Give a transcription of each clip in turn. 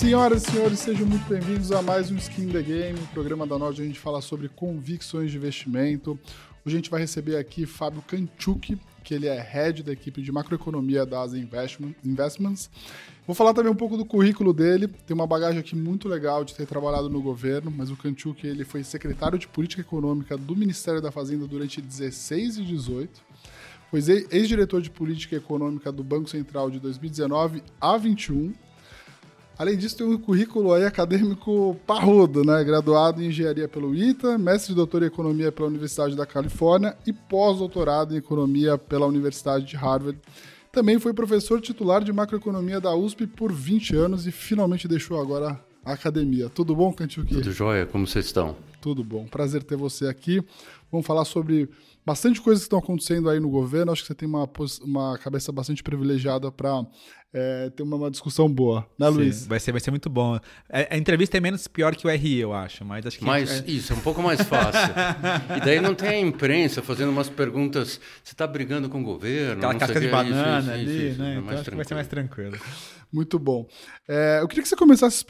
Senhoras e senhores, sejam muito bem-vindos a mais um Skin the Game, programa da Nord onde a gente fala sobre convicções de investimento. Hoje a gente vai receber aqui Fábio Kanchuk, que ele é head da equipe de macroeconomia da Asa Investments. Vou falar também um pouco do currículo dele. Tem uma bagagem aqui muito legal de ter trabalhado no governo, mas o Kanchuk ele foi secretário de política econômica do Ministério da Fazenda durante 16 e 18. Foi ex-diretor de política econômica do Banco Central de 2019 a 21 Além disso, tem um currículo aí acadêmico parrudo, né? Graduado em engenharia pelo ITA, mestre e doutor em economia pela Universidade da Califórnia e pós-doutorado em economia pela Universidade de Harvard. Também foi professor titular de macroeconomia da USP por 20 anos e finalmente deixou agora a academia. Tudo bom, Cantilqui? Tudo jóia, como vocês estão? Tudo bom, prazer ter você aqui. Vamos falar sobre bastante coisas que estão acontecendo aí no governo. Acho que você tem uma, uma cabeça bastante privilegiada para é, ter uma, uma, discussão boa, né, Sim, Luiz? Vai ser, vai ser muito bom. A, é, a, entrevista é menos pior que o RI, eu acho, mas acho que. Mas é... isso, é um pouco mais fácil. e daí não tem a imprensa fazendo umas perguntas. Você está brigando com o governo? Aquela casca de banana isso, isso, ali, isso, né? Então acho que vai ser mais tranquilo. Muito bom. É, eu queria que você começasse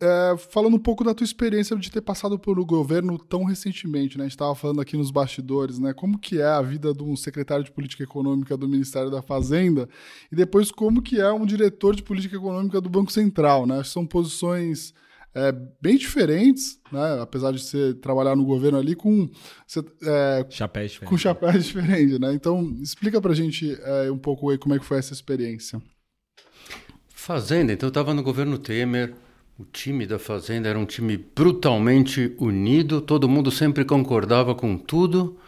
é, falando um pouco da tua experiência de ter passado por um governo tão recentemente, né? A gente estava falando aqui nos bastidores, né? Como que é a vida de um secretário de política econômica do Ministério da Fazenda e depois como que é um diretor de política econômica do Banco Central, né? São posições é, bem diferentes, né? Apesar de você trabalhar no governo ali com é, chapéus diferentes. com chapéus diferentes, né? Então explica para gente é, um pouco aí como é que foi essa experiência. Fazenda, então eu estava no governo Temer o time da Fazenda era um time brutalmente unido, todo mundo sempre concordava com tudo.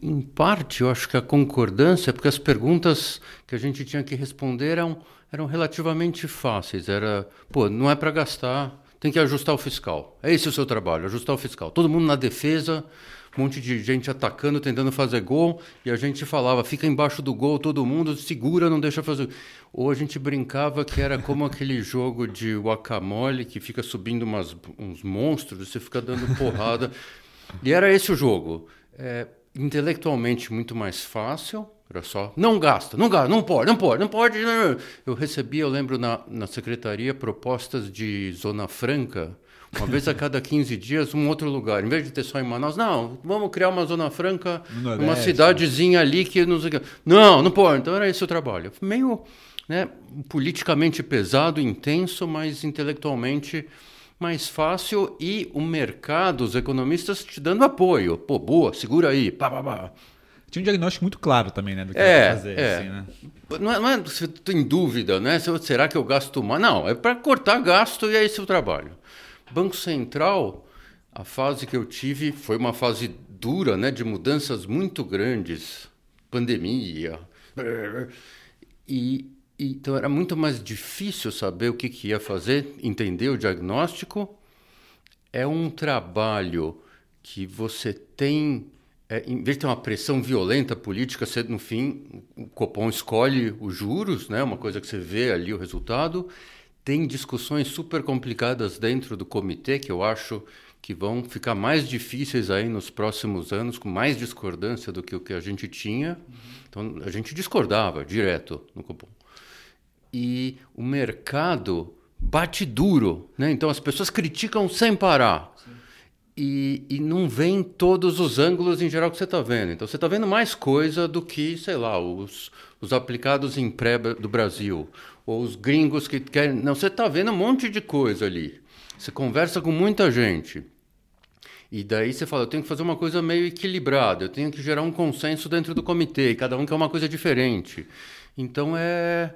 Em parte, eu acho que a concordância, porque as perguntas que a gente tinha que responder eram, eram relativamente fáceis. Era, pô, não é para gastar, tem que ajustar o fiscal. É esse o seu trabalho, ajustar o fiscal. Todo mundo na defesa, um monte de gente atacando, tentando fazer gol, e a gente falava, fica embaixo do gol todo mundo, segura, não deixa fazer. Ou a gente brincava que era como aquele jogo de guacamole que fica subindo umas, uns monstros, você fica dando porrada. e era esse o jogo. É, intelectualmente muito mais fácil, era só, não gasta, não gasta, não pode, não pode, não pode. Eu recebi, eu lembro, na, na secretaria, propostas de Zona Franca, uma vez a cada 15 dias, um outro lugar. Em vez de ter só em Manaus, não, vamos criar uma Zona Franca, uma cidadezinha ali que não sei Não, não pode. Então era esse o trabalho. Meio né, politicamente pesado, intenso, mas intelectualmente mais fácil e o mercado, os economistas te dando apoio. Pô, boa, segura aí, pá, pá, pá. Tinha um diagnóstico muito claro também, né? Do que é, fazer. É. Assim, né? Não é, não é você tem dúvida, né? Será que eu gasto mais? Não, é para cortar gasto e é esse o trabalho. Banco Central, a fase que eu tive foi uma fase dura, né, de mudanças muito grandes, pandemia. E, e então era muito mais difícil saber o que, que ia fazer, entender o diagnóstico. É um trabalho que você tem é, em vez de ter uma pressão violenta política, você, no fim, o Copom escolhe os juros, né, uma coisa que você vê ali o resultado, tem discussões super complicadas dentro do comitê que eu acho que vão ficar mais difíceis aí nos próximos anos, com mais discordância do que o que a gente tinha. Então, a gente discordava direto no cupom. E o mercado bate duro, né? Então, as pessoas criticam sem parar. E, e, não vem todos os ângulos em geral que você está vendo. Então, você está vendo mais coisa do que, sei lá, os, os aplicados em pré do Brasil, ou os gringos que querem. Não, você está vendo um monte de coisa ali. Você conversa com muita gente. E daí você fala, eu tenho que fazer uma coisa meio equilibrada, eu tenho que gerar um consenso dentro do comitê, cada um quer uma coisa diferente. Então é,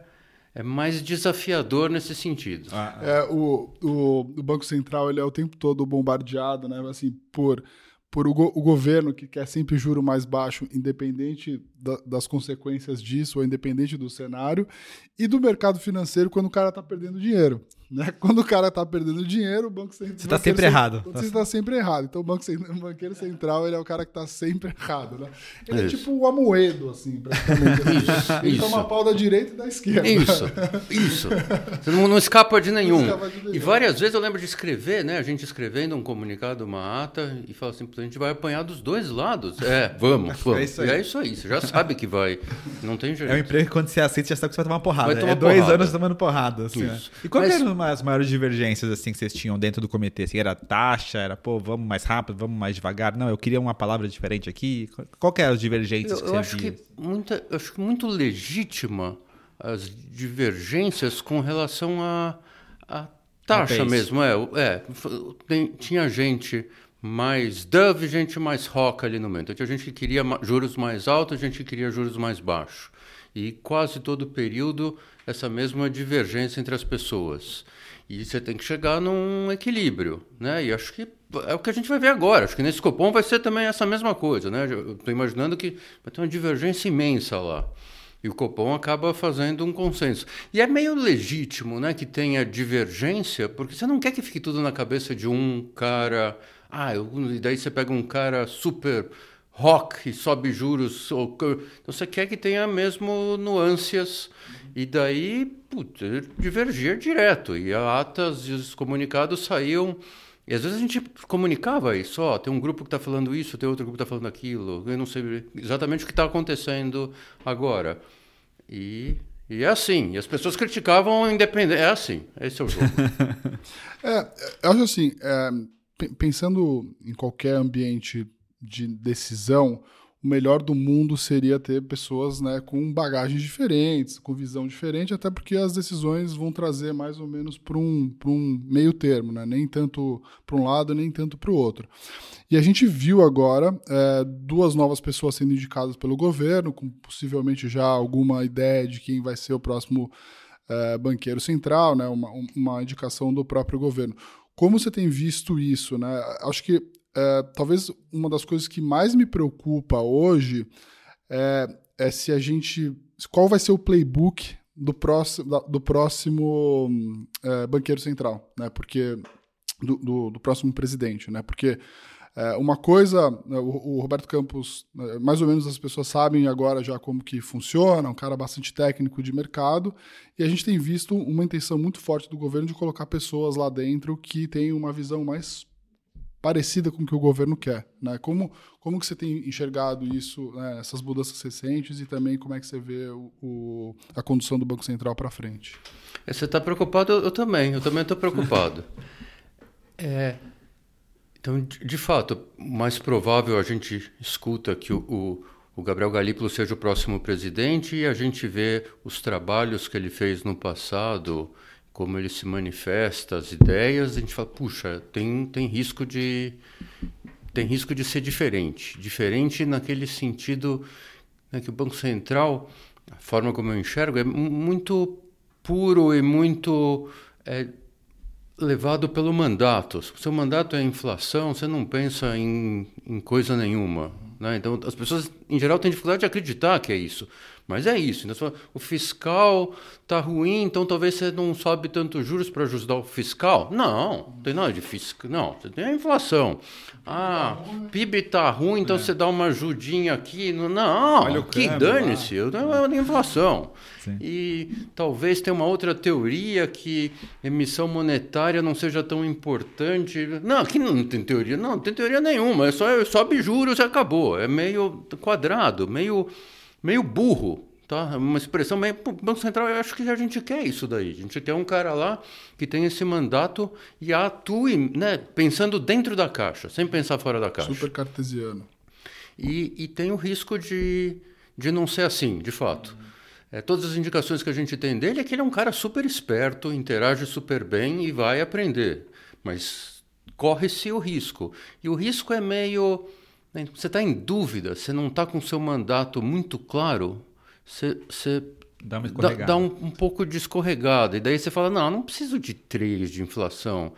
é mais desafiador nesse sentido. Ah, é, o, o, o, Banco Central ele é o tempo todo bombardeado né, assim, por por o, go o, governo que quer sempre juro mais baixo, independente da, das consequências disso, ou independente do cenário, e do mercado financeiro quando o cara está perdendo dinheiro. Né? Quando o cara está perdendo dinheiro, o Banco Central. Você está sempre errado. Você está sempre errado. Então o, banco, o banqueiro central ele é o cara que está sempre errado. Né? Ele é, é tipo o Amoedo, assim, praticamente. Isso, ele isso. toma pau da direita e da esquerda. Isso, isso. Você não, não escapa de nenhum. Escapa de nenhum. E várias vezes eu lembro de escrever, né? A gente escrevendo um comunicado, uma ata, e fala assim, a gente vai apanhar dos dois lados. É, vamos, vamos. É isso aí. E é isso aí, você já sabe que vai. Não tem jeito. É um emprego que quando você aceita, você já sabe que você vai tomar porrada. Vai tomar é dois porrada. anos tomando porrada. Assim, né? E quais Mas- eram as maiores divergências assim, que vocês tinham dentro do comitê? Assim, era taxa? Era, pô, vamos mais rápido, vamos mais devagar? Não, eu queria uma palavra diferente aqui. Qual- que eram as divergências Eu, que eu você acho via? que muita, eu acho que muito legítima as divergências com relação à à taxa mesmo. É, é tem- tinha gente mais Dove, gente mais Roca ali no meio. Então gente que queria juros mais altos, gente que queria juros mais baixos. E quase todo período essa mesma divergência entre as pessoas. E você tem que chegar num equilíbrio, né? E acho que é o que a gente vai ver agora. Acho que nesse Copom vai ser também essa mesma coisa, né? Eu estou imaginando que vai ter uma divergência imensa lá. E o Copom acaba fazendo um consenso. E é meio legítimo, né, que tenha divergência, porque você não quer que fique tudo na cabeça de um cara. Ah, eu- e daí você pega um cara super rock e sobe juros. Ou, então você quer que tenha mesmo nuances. E daí, putz, divergia direto. E as atas e os comunicados saíam. E às vezes a gente comunicava isso, ó, tem um grupo que está falando isso, tem outro grupo que está falando aquilo, eu não sei exatamente o que está acontecendo agora. E, e é assim, e as pessoas criticavam independente, é assim, esse é o jogo. É, eu acho assim, é, pe- pensando em qualquer ambiente de decisão, o melhor do mundo seria ter pessoas né, com bagagens diferentes, com visão diferente, até porque as decisões vão trazer mais ou menos para um, um meio termo, né? nem tanto para um lado, nem tanto para o outro. E a gente viu agora é, duas novas pessoas sendo indicadas pelo governo, com possivelmente já alguma ideia de quem vai ser o próximo é, banqueiro central, né, uma, uma indicação do próprio governo. Como você tem visto isso? Né? Acho que é, talvez uma das coisas que mais me preocupa hoje é, é se a gente. Qual vai ser o playbook do próximo, do próximo é, banqueiro central, né? Porque do, do, do próximo presidente, né? Porque é, uma coisa, né, o, o Roberto Campos, né, mais ou menos as pessoas sabem agora já como que funciona, um cara bastante técnico de mercado, e a gente tem visto uma intenção muito forte do governo de colocar pessoas lá dentro que têm uma visão mais parecida com o que o governo quer, né? Como como que você tem enxergado isso, né, essas mudanças recentes e também como é que você vê o, o- a condução do Banco Central para frente? É, Você está preocupado? Eu, eu também, eu também estou preocupado. É, então, de, de fato, o mais provável a gente escuta que o, o, o Gabriel Galípolo seja o próximo presidente e a gente vê os trabalhos que ele fez no passado, como ele se manifesta, as ideias, a gente fala, puxa, tem, tem risco de tem risco de ser diferente, diferente naquele sentido né, que o Banco Central, a forma como eu enxergo, é mu- muito puro e muito é, levado pelo mandato. Se o seu mandato é inflação, você não pensa em, em coisa nenhuma. Né? Então, as pessoas, em geral, têm dificuldade de acreditar que é isso. Mas é isso. Então, o fiscal está ruim, então talvez você não sobe tanto juros para ajudar o fiscal. Não, não tem nada de fiscal. Não, você tem a inflação. Ah, PIB está ruim, então você dá uma ajudinha aqui. Não, Olha o que dane-se, eu é inflação. E talvez tenha uma outra teoria que emissão monetária não seja tão importante. Não, aqui não tem teoria, não, não tem teoria nenhuma. É só sobe juros e acabou. É meio quadrado, meio, meio burro. Tá? É Uma expressão meio. Pô, Banco Central, eu acho que a gente quer isso daí. A gente quer um cara lá que tem esse mandato e atue né, pensando dentro da caixa, sem pensar fora da caixa. Super cartesiano. E, e tem o risco de, de não ser assim, de fato. É, todas as indicações que a gente tem dele é que ele é um cara super esperto, interage super bem e vai aprender. Mas corre-se o risco. E o risco é meio. Né, Você está em dúvida, você não está com o seu mandato muito claro, você, você Dá dá, dá um, um pouco de escorregada. E daí você fala, não, não preciso de 3 de inflação.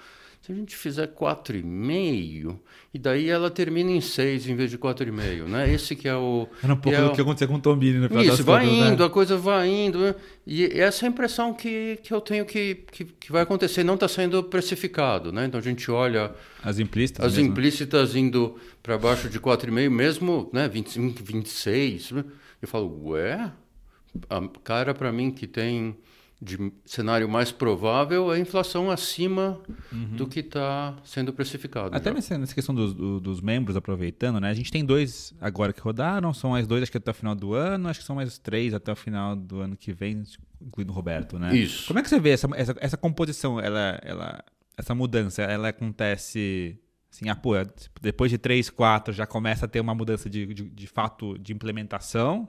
Se a gente fizer 4,5, e daí ela termina em 6 em vez de 4,5, né? Esse que é o... Era um pouco é do o- que aconteceu com o Tombini das Isso, vai contas, né? indo, a coisa vai indo. né? E essa é a impressão que, que eu tenho que, que, que vai acontecer. Não está sendo precificado, né? Então a gente olha As implícitas as mesmo. implícitas indo para baixo de 4,5, mesmo né, 25, 26. né? Eu falo, ué? A cara para mim que tem de cenário mais provável é a inflação acima uhum. do que está sendo precificado. Até nessa, nessa, questão dos, do, dos membros, aproveitando, né? A gente tem dois agora que rodaram, são mais dois acho que até o final do ano, acho que são mais três até o final do ano que vem, incluindo o Roberto, né? Isso. Como é que você vê essa, essa, essa composição, ela, ela, essa mudança, ela acontece assim, ah, pô, depois de três, quatro já começa a ter uma mudança de, de, de fato de implementação?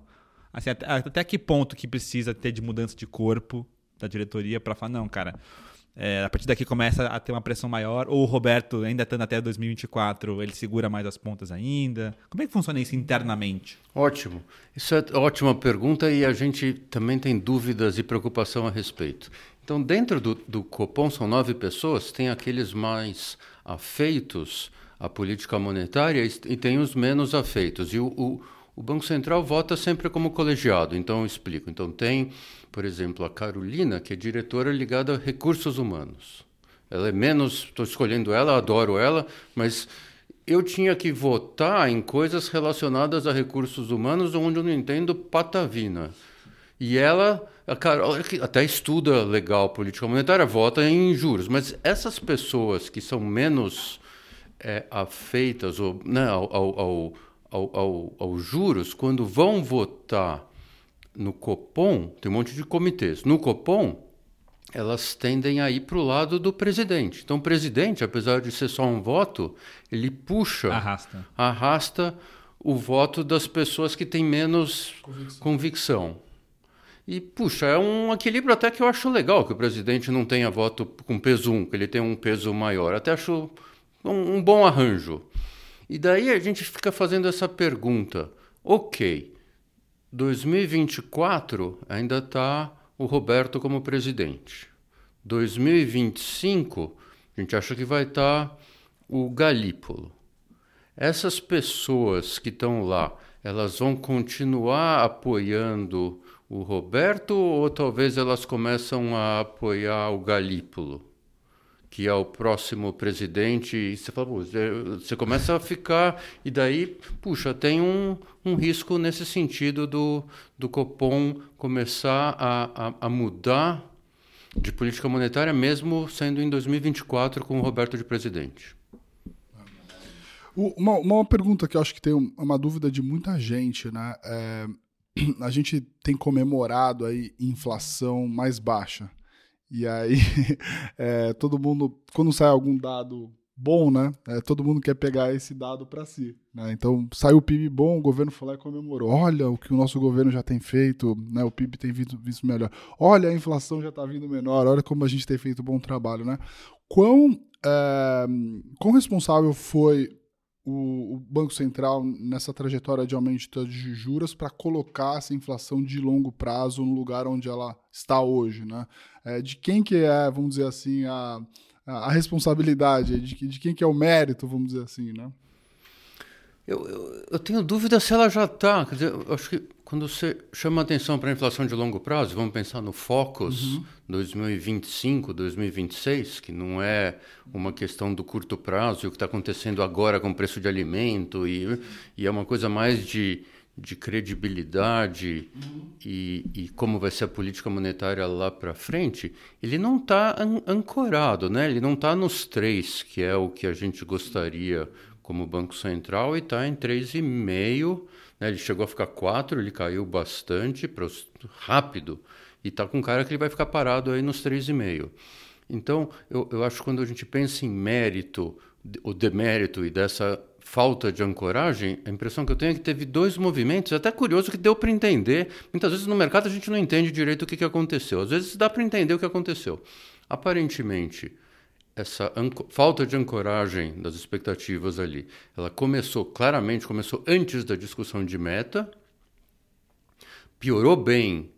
Assim, até, até que ponto que precisa ter de mudança de corpo da diretoria para falar, não, cara, é, a partir daqui começa a ter uma pressão maior, ou o Roberto, ainda estando até 2024, ele segura mais as pontas ainda? Como é que funciona isso internamente? Ótimo. Isso é ótima pergunta e a gente também tem dúvidas e preocupação a respeito. Então, dentro do, do Copom são nove pessoas, tem aqueles mais afeitos à política monetária e tem os menos afeitos. E o, o, o Banco Central vota sempre como colegiado, então eu explico. Então tem por exemplo, a Carolina, que é diretora ligada a recursos humanos. Ela é menos, estou escolhendo ela, adoro ela, mas eu tinha que votar em coisas relacionadas a recursos humanos onde eu não entendo patavina. E ela, a Carol, até estuda legal política monetária, vota em juros. Mas essas pessoas que são menos é, afeitas ou, né, ao, ao, ao, ao, ao juros, quando vão votar no Copom, tem um monte de comitês. No Copom, elas tendem a ir para o lado do presidente. Então, o presidente, apesar de ser só um voto, ele puxa, arrasta, arrasta o voto das pessoas que têm menos convicção. convicção. E, puxa, é um equilíbrio até que eu acho legal que o presidente não tenha voto com peso 1, que ele tenha um peso maior. Até acho um, um bom arranjo. E daí a gente fica fazendo essa pergunta. Ok, 2024 ainda está o Roberto como presidente. 2025 a gente acha que vai estar tá o Galípolo. Essas pessoas que estão lá, elas vão continuar apoiando o Roberto ou talvez elas começam a apoiar o Galípolo? Que é o próximo presidente, e você fala, você começa a ficar, e daí, puxa, tem um, um risco nesse sentido do, do Copom começar a, a, a mudar de política monetária, mesmo sendo em 2024 com o Roberto de presidente. Uma, uma pergunta que eu acho que tem uma dúvida de muita gente, né? É, a gente tem comemorado aí inflação mais baixa. E aí, é, todo mundo, quando sai algum dado bom, né? É, todo mundo quer pegar esse dado para si. Né? Então, saiu o PIB bom, o governo foi lá e comemorou. Olha o que o nosso governo já tem feito, né? o PIB tem visto, visto melhor. Olha, a inflação já está vindo menor, olha como a gente tem feito bom trabalho. Né? Quão, é, quão responsável foi o, o, Banco Central nessa trajetória de aumento de juros para colocar essa inflação de longo prazo no lugar onde ela está hoje, né? É, de quem que é, vamos dizer assim, a, a responsabilidade, de, de quem que é o mérito, vamos dizer assim, né? Eu, eu, eu tenho dúvida se ela já está. Quer dizer, acho que quando você chama atenção para a inflação de longo prazo, vamos pensar no Focus uhum. 2025, 2026, que não é uma questão do curto prazo, e o que está acontecendo agora com o preço de alimento, e, e é uma coisa mais de, de credibilidade uhum. e, e, como vai ser a política monetária lá para frente, ele não está an ancorado, né? ele não está nos três, que é o que a gente gostaria como Banco Central, e está em 3,5%. Né? Ele chegou a ficar 4, ele caiu bastante, rápido, e está com cara que ele vai ficar parado aí nos 3,5%. Então, eu, eu acho que quando a gente pensa em mérito, o demérito e dessa falta de ancoragem, a impressão que eu tenho é que teve dois movimentos, é até curioso que deu para entender. Muitas vezes no mercado a gente não entende direito o que, que aconteceu. Às vezes dá para entender o que aconteceu. Aparentemente, essa falta de ancoragem das expectativas ali, ela começou claramente, começou antes da discussão de meta, piorou bem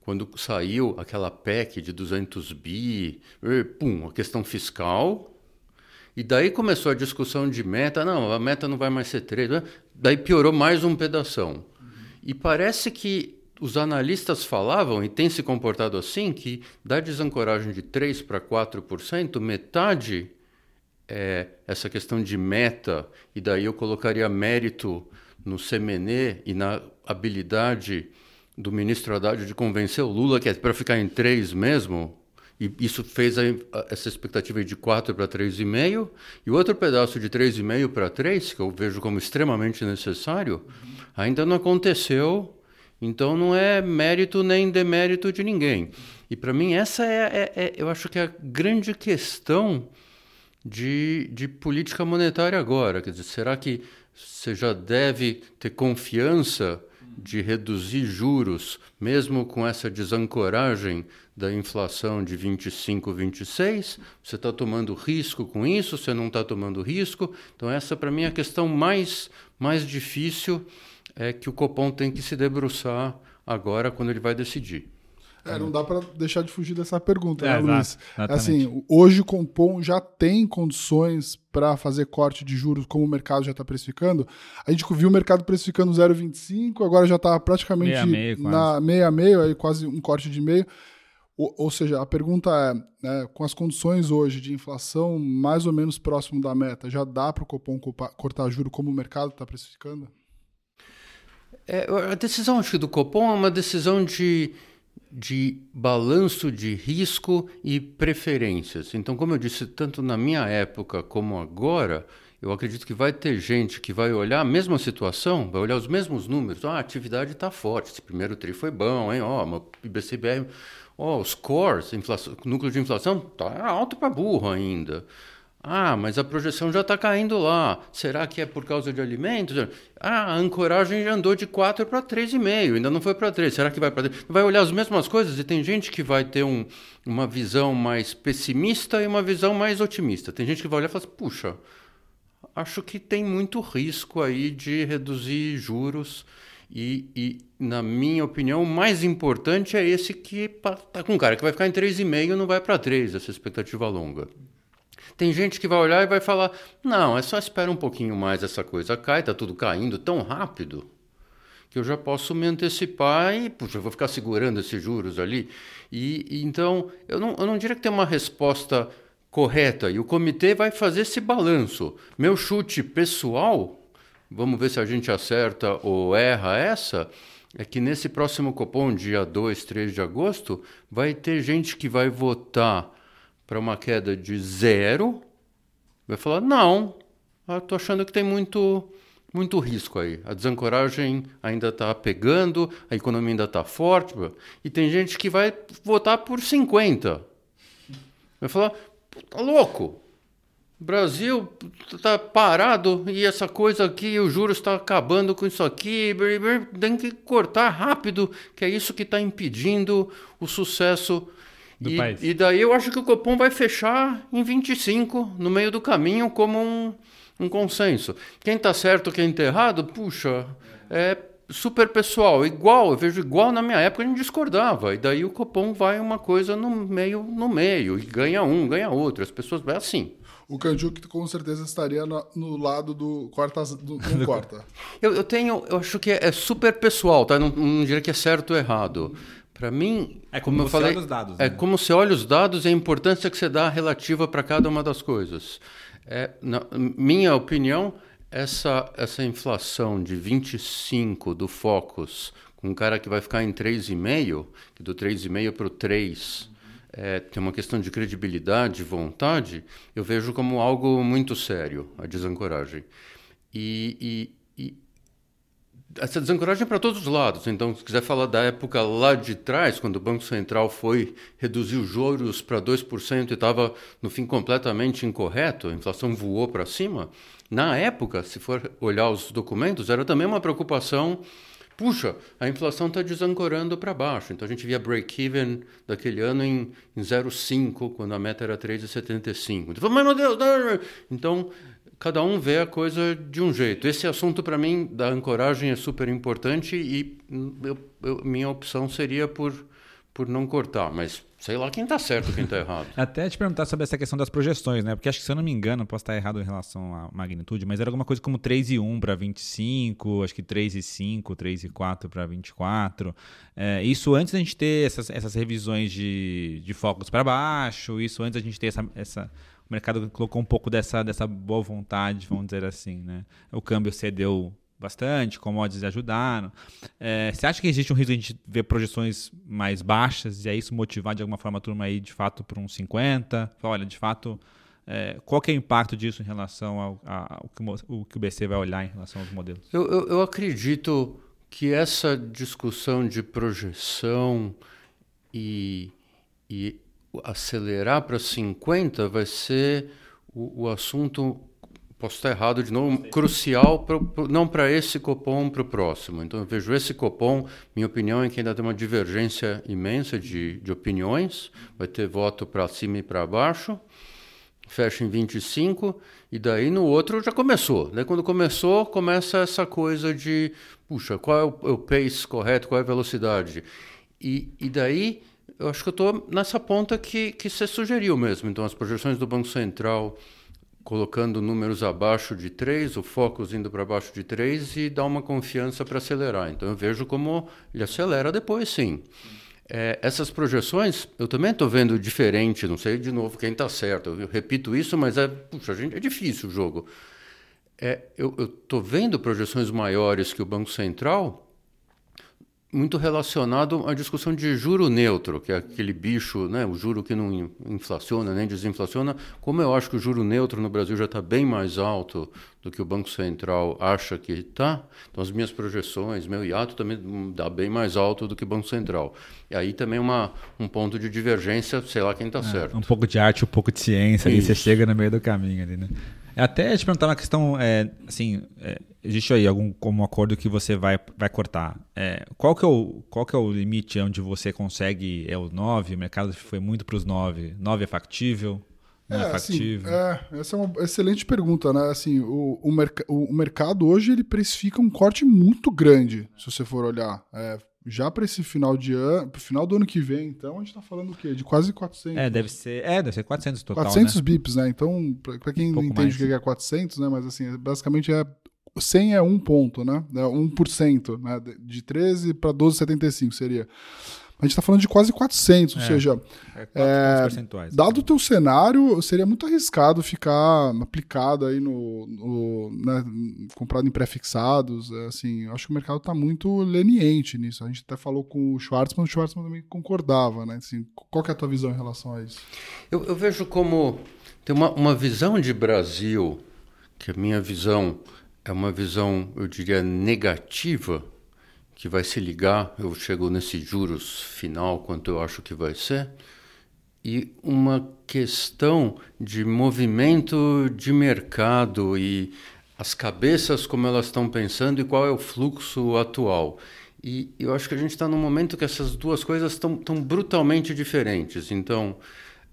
quando saiu aquela PEC de 200 bi, e, pum, a questão fiscal, e daí começou a discussão de meta, não, a meta não vai mais ser 3, né? daí piorou mais um pedaço. Uhum. E parece que os analistas falavam, e tem se comportado assim, que da desancoragem de 3% para 4%, metade é essa questão de meta, e daí eu colocaria mérito no CMNE e na habilidade do ministro Haddad de convencer o Lula que é para ficar em 3 mesmo, e isso fez a, a, essa expectativa de 4 para 3,5, e o outro pedaço de 3,5 para 3, que eu vejo como extremamente necessário, ainda não aconteceu, então não é mérito nem demérito de ninguém. E para mim essa é, é, é, eu acho que é a grande questão de, de política monetária agora. Quer dizer, será que você já deve ter confiança de reduzir juros, mesmo com essa desancoragem da inflação de 25, 26? Você está tomando risco com isso? Você não está tomando risco? Então, essa, para mim, é a questão mais, mais difícil é que o Copom tem que se debruçar agora quando ele vai decidir. É, não dá para deixar de fugir dessa pergunta, né, é, né, Luiz? Assim, hoje o Compom já tem condições para fazer corte de juros como o mercado já está precificando. A gente viu o mercado precificando 0,25, agora já está praticamente meia meio, na meia meio, aí quase um corte de meio. Ou, ou seja, a pergunta é, né, com as condições hoje de inflação mais ou menos próximo da meta, já dá para o Copom cortar juro como o mercado está precificando? É, a decisão acho do Copom é uma decisão de de balanço de risco e preferências. Então, como eu disse, tanto na minha época como agora, eu acredito que vai ter gente que vai olhar a mesma situação, vai olhar os mesmos números. Ah, a atividade está forte, esse primeiro tri foi bom, hein? Ó, oh, IBCBR, ó, oh, os cores, inflação, núcleo de inflação está alto para burro ainda. Ah, mas a projeção já está caindo lá. Será que é por causa de alimentos? Ah, a ancoragem já andou de 4 para 3,5, ainda não foi para 3. Será que vai para 3? Vai olhar as mesmas coisas e tem gente que vai ter um, uma visão mais pessimista e uma visão mais otimista. Tem gente que vai olhar e falar assim, puxa, acho que tem muito risco aí de reduzir juros. E, e, na minha opinião, o mais importante é esse que está com cara que vai ficar em 3,5 e não vai para 3, essa expectativa longa. Tem gente que vai olhar e vai falar: não, é só esperar um pouquinho mais essa coisa cai, está tudo caindo tão rápido que eu já posso me antecipar e, puxa, eu vou ficar segurando esses juros ali. E, e então, eu não, eu não diria que tem uma resposta correta e o comitê vai fazer esse balanço. Meu chute pessoal, vamos ver se a gente acerta ou erra essa, é que nesse próximo Copom, dia 2, 3 de agosto, vai ter gente que vai votar para uma queda de zero, vai falar: não, estou achando que tem muito, muito risco aí. A desancoragem ainda está pegando, a economia ainda está forte. E tem gente que vai votar por 50. Vai falar: tá louco. Brasil está parado e essa coisa aqui, o juros está acabando com isso aqui, tem que cortar rápido, que é isso que está impedindo o sucesso do e, país. E daí eu acho que o Copom vai fechar em 25, no meio do caminho, como um, um consenso. Quem está certo, quem está errado, puxa, é super pessoal, igual, eu vejo igual na minha época a gente discordava, e daí o Copom vai uma coisa no meio, no meio, e ganha um, ganha outro, as pessoas vai assim. O Kanjuk com certeza estaria no, no lado do corta, do, corta. eu, eu tenho, eu acho que é, é super pessoal, tá? Não, não diria que é certo ou errado. Para mim, é como, como eu falei, dados. É né? como você olha os dados e a importância que você dá relativa para cada uma das coisas. É, na minha opinião, essa, essa inflação de 25 do Focus, com um cara que vai ficar em 3,5, que do 3,5 para o 3, é, tem uma questão de credibilidade, vontade, eu vejo como algo muito sério, a desancoragem. E essa desancoragem é para todos os lados. Então, se quiser falar da época lá de trás, quando o Banco Central foi reduzir os juros para 2% e estava, no fim, completamente incorreto, a inflação voou para cima, na época, se for olhar os documentos, era também uma preocupação. Puxa, a inflação está desancorando para baixo. Então a gente via break-even daquele ano em, em 0,5, quando a meta era 3,75. Então, mas meu Deus! Não. Então cada um vê a coisa de um jeito. Esse assunto, para mim, da ancoragem é super importante e eu, eu, minha opção seria por, por não cortar, mas sei lá quem está certo quem está errado. Até te perguntar sobre essa questão das projeções, né? Porque acho que, se eu não me engano, posso estar errado em relação à magnitude, mas era alguma coisa como 3,1 para 25, acho que 3,5, 3,4 para 24. É, isso antes da gente ter essas, essas revisões de, de focos para baixo, isso antes da gente ter essa, essa o mercado colocou um pouco dessa, dessa boa vontade, vamos dizer assim, né? O câmbio cedeu bastante, commodities ajudaram. É, você acha que existe um risco de a gente ver projeções mais baixas e aí isso motivar de alguma forma a turma aí de fato para uns 50? Olha, de fato, é, qual que é o impacto disso em relação ao, ao, que o BC vai olhar em relação aos modelos? Eu, eu, eu acredito que essa discussão de projeção e, e acelerar para 50 vai ser o, o assunto posso estar errado de novo, crucial, pro, pro, não para esse Copom, para o próximo. Então, eu vejo esse Copom, minha opinião é que ainda tem uma divergência imensa de, de opiniões, vai ter voto para cima e para baixo, fecha em 25, e daí no outro já começou. Daí quando começou, começa essa coisa de, puxa, qual é o, é o pace correto, qual é a velocidade? E, e daí, eu acho que eu estou nessa ponta que, que você sugeriu mesmo. Então, as projeções do Banco Central colocando números abaixo de 3, o Focus indo para baixo de 3 e dá uma confiança para acelerar. Então eu vejo como ele acelera depois, sim. É, essas projeções eu também estou vendo diferente, não sei de novo quem está certo. Eu repito isso, mas é, puxa, gente, é difícil o jogo. É, eu estou vendo projeções maiores que o Banco Central muito relacionado à discussão de juro neutro, que é aquele bicho, né, o juro que não inflaciona nem desinflaciona. Como eu acho que o juro neutro no Brasil já está bem mais alto do que o Banco Central acha que está, então as minhas projeções, meu hiato também dá bem mais alto do que o Banco Central. E aí também uma, um ponto de divergência, sei lá quem está é, certo. Um pouco de arte, um pouco de ciência, ali você chega no meio do caminho ali, né? Até te perguntar uma questão, é, assim, é, existe aí algum como acordo que você vai, vai cortar? É, qual, que é o, qual que é o limite onde você consegue, é o 9, o mercado foi muito para os 9, 9 é factível? Não é, é assim, factível? Assim, é, essa é uma excelente pergunta, né? Assim, o, o, merc o mercado hoje ele precifica um corte muito grande, se você for olhar. É, já para esse final de ano, final do ano que vem, então, a gente está falando o quê? De quase 400. É, deve ser, é, deve ser 400 total, 400 né? bips, né? Então, para quem um não entende o que é 400, né, mas assim, basicamente é 100 é um ponto, né? É 1%, né? De 13 para 12,75 seria. A gente está falando de quase 400, ou é, seja, é, é, dado o teu cenário, seria muito arriscado ficar aplicado aí no, no né, comprado em pré-fixados. É, assim, eu acho que o mercado está muito leniente nisso. A gente até falou com o Schwartzman, o Schwartzman também concordava, né? Assim, qual é a tua visão em relação a isso? Eu, eu vejo como tem uma, uma visão de Brasil que a minha visão é uma visão, eu diria, negativa que vai se ligar, eu chego nesse juros final, quanto eu acho que vai ser, e uma questão de movimento de mercado e as cabeças como elas estão pensando e qual é o fluxo atual. E eu acho que a gente está num momento que essas duas coisas estão brutalmente diferentes. Então,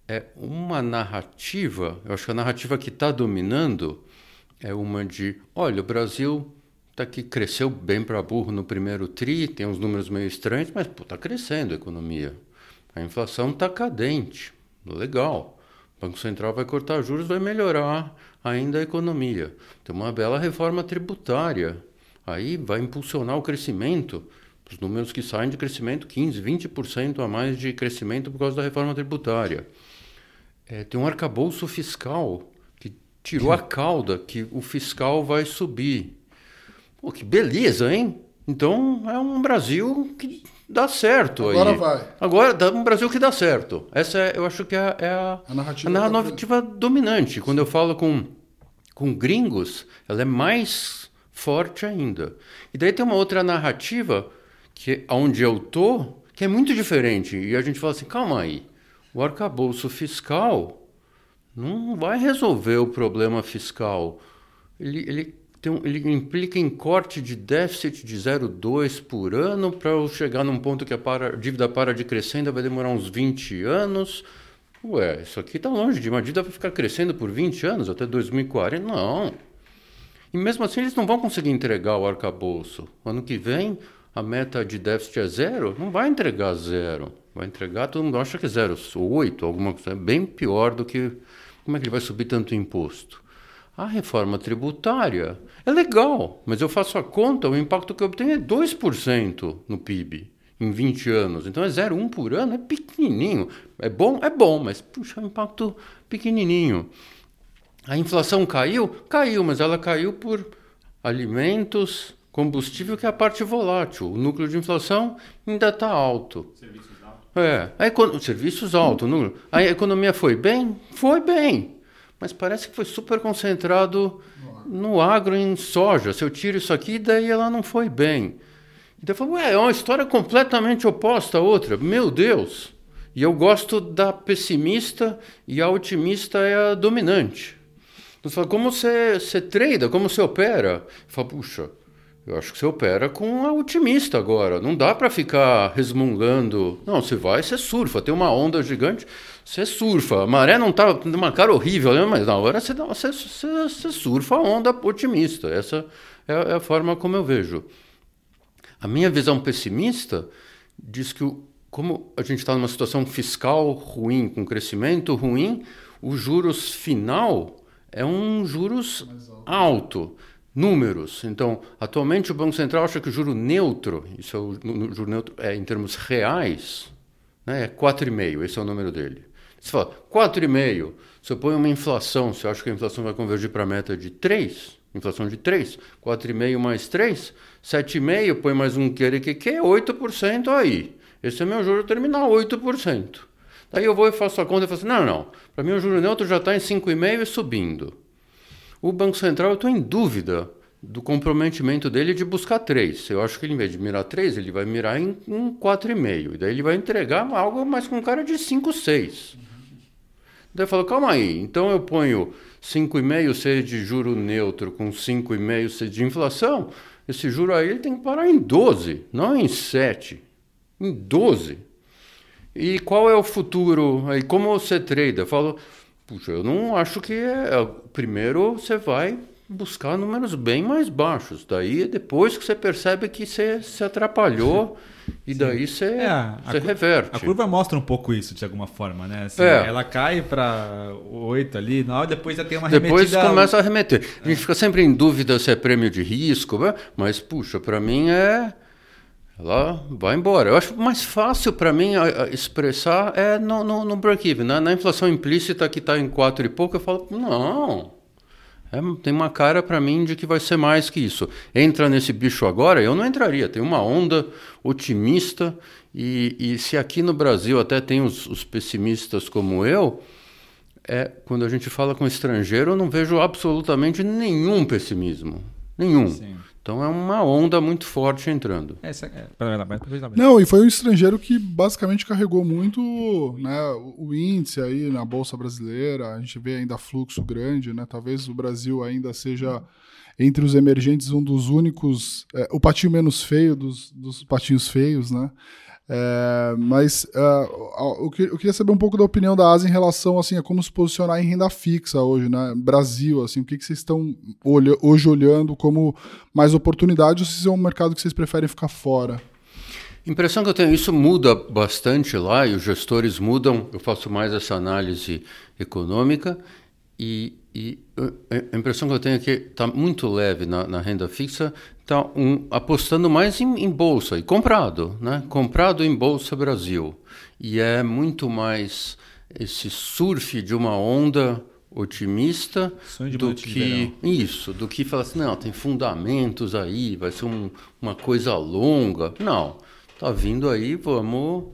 é uma narrativa, eu acho que a narrativa que está dominando é uma de, olha, o Brasil tá que cresceu bem para burro no primeiro tri, tem uns números meio estranhos, mas está crescendo a economia. A inflação está cadente, legal. O Banco Central vai cortar juros, vai melhorar ainda a economia. Tem uma bela reforma tributária, aí vai impulsionar o crescimento. Os números que saem de crescimento, 15%, 20% a mais de crescimento por causa da reforma tributária. É, tem um arcabouço fiscal tirou a cauda que o fiscal vai subir. Pô, que beleza, hein? Então é um Brasil que dá certo. Agora aí. vai. Agora dá um Brasil que dá certo. Essa é, eu acho que é, é a, a, narrativa, a narrativa dominante. Quando eu falo com, com gringos, ela é mais forte ainda. E daí tem uma outra narrativa que onde eu tô, que é muito diferente. E a gente fala assim, calma aí, o arcabouço fiscal não vai resolver o problema fiscal. Ele, ele então, ele implica em corte de déficit de 0,2 por ano para chegar num ponto que a para, dívida para de crescer ainda vai demorar uns 20 anos. Ué, isso aqui está longe de uma dívida vai ficar crescendo por 20 anos, até 2040. Não. E mesmo assim eles não vão conseguir entregar o arcabouço. Ano que vem a meta de déficit é zero, não vai entregar zero. Vai entregar, todo mundo acha que é 0,8, alguma coisa. É bem pior do que. Como é que ele vai subir tanto imposto? A reforma tributária é legal, mas eu faço a conta, o impacto que eu obtenho é 2% no PIB em 20 anos. Então é 0,1 por ano, é pequenininho. É bom? É bom, mas puxa, é um impacto pequenininho. A inflação caiu? Caiu, mas ela caiu por alimentos, combustível, que é a parte volátil. O núcleo de inflação ainda está alto. Serviços. É, econ... serviços altos. Núcleo. A economia foi bem? Foi bem. Mas parece que foi super concentrado no agro, em soja. Se eu tiro isso aqui, daí ela não foi bem. Então eu falo, ué, é uma história completamente oposta à outra. Meu Deus! E eu gosto da pessimista e a otimista é a dominante. Então, você fala, como você, você trada, como você opera? Fala, puxa, eu acho que você opera com a otimista agora. Não dá para ficar resmungando. Não, você vai, você surfa. Tem uma onda gigante, você surfa. A maré não tá uma cara horrível, né? mas na hora você, você, você, surfa a onda otimista. Essa é, é a forma como eu vejo. A minha visão pessimista diz que, como a gente está numa situação fiscal ruim, com crescimento ruim, o juros final é um juros alto. Números. Então, atualmente o Banco Central acha que o juro neutro, isso é o, juro neutro é em termos reais, né, é 4,5, esse é o número dele. Você fala, 4,5, você põe uma inflação, você acha que a inflação vai convergir para a meta de 3, inflação de 3, 4,5 mais 3, 7,5, põe mais um querer que que 8% aí. Esse é meu juro terminal, 8%. Daí eu vou e faço a conta e falo assim, não, não, para mim o juro neutro já está em 5,5 e subindo. O Banco Central, eu estou em dúvida do comprometimento dele de buscar 3. Eu acho que ele, em vez de mirar 3, ele vai mirar em, em 4,5. E daí ele vai entregar algo mais com cara de 5, 6. Daí eu falo, calma aí, então eu ponho 5,5 ser de juro neutro com 5,5 ser de inflação, esse juro aí ele tem que parar em 12, não em 7, em 12. E qual é o futuro? Aí como você trade? Eu falo, puxa, eu não acho que é, é. Primeiro você vai buscar números bem mais baixos. Daí depois que você percebe que você se atrapalhou e Sim. daí você, é, você reverte. A curva mostra um pouco isso de alguma forma, né? Assim, é. Ela cai para 8 ali, não, depois já tem uma Depois começa a remeter. A gente fica sempre em dúvida se é prêmio de risco, né? mas puxa, para mim é ela vai embora. Eu acho mais fácil para mim expressar é no, no, no break-even. Né? Na inflação implícita que está em 4 e pouco, eu falo, não, é, tem uma cara para mim de que vai ser mais que isso. Entra nesse bicho agora, eu não entraria. Tem uma onda otimista e, e se aqui no Brasil até tem os, os, pessimistas como eu, é quando a gente fala com estrangeiro, eu não vejo absolutamente nenhum pessimismo, nenhum. Sim. Então é uma onda muito forte entrando. Essa, é, não, e foi um estrangeiro que basicamente carregou muito né, o índice aí na Bolsa Brasileira. A gente vê ainda fluxo grande, né? Talvez o Brasil ainda seja entre os emergentes um dos únicos, é, o patinho menos feio dos, dos patinhos feios, né? É, mas uh, eu, queria saber um pouco da opinião da Asa em relação assim, a como se posicionar em renda fixa hoje, né? Brasil, assim, o que, que vocês estão olha, hoje olhando como mais oportunidade ou se é um mercado que vocês preferem ficar fora? Impressão que eu tenho, isso muda bastante lá e os gestores mudam. Eu faço mais essa análise econômica e, e a impressão que eu tenho é que está muito leve na, na renda fixa Tá um, apostando mais em, em, bolsa e comprado, né? Comprado em bolsa Brasil e é muito mais esse surf de uma onda otimista do que isso, do que falar assim, não, tem fundamentos aí, vai ser um, uma coisa longa. Não, tá vindo aí, vamos,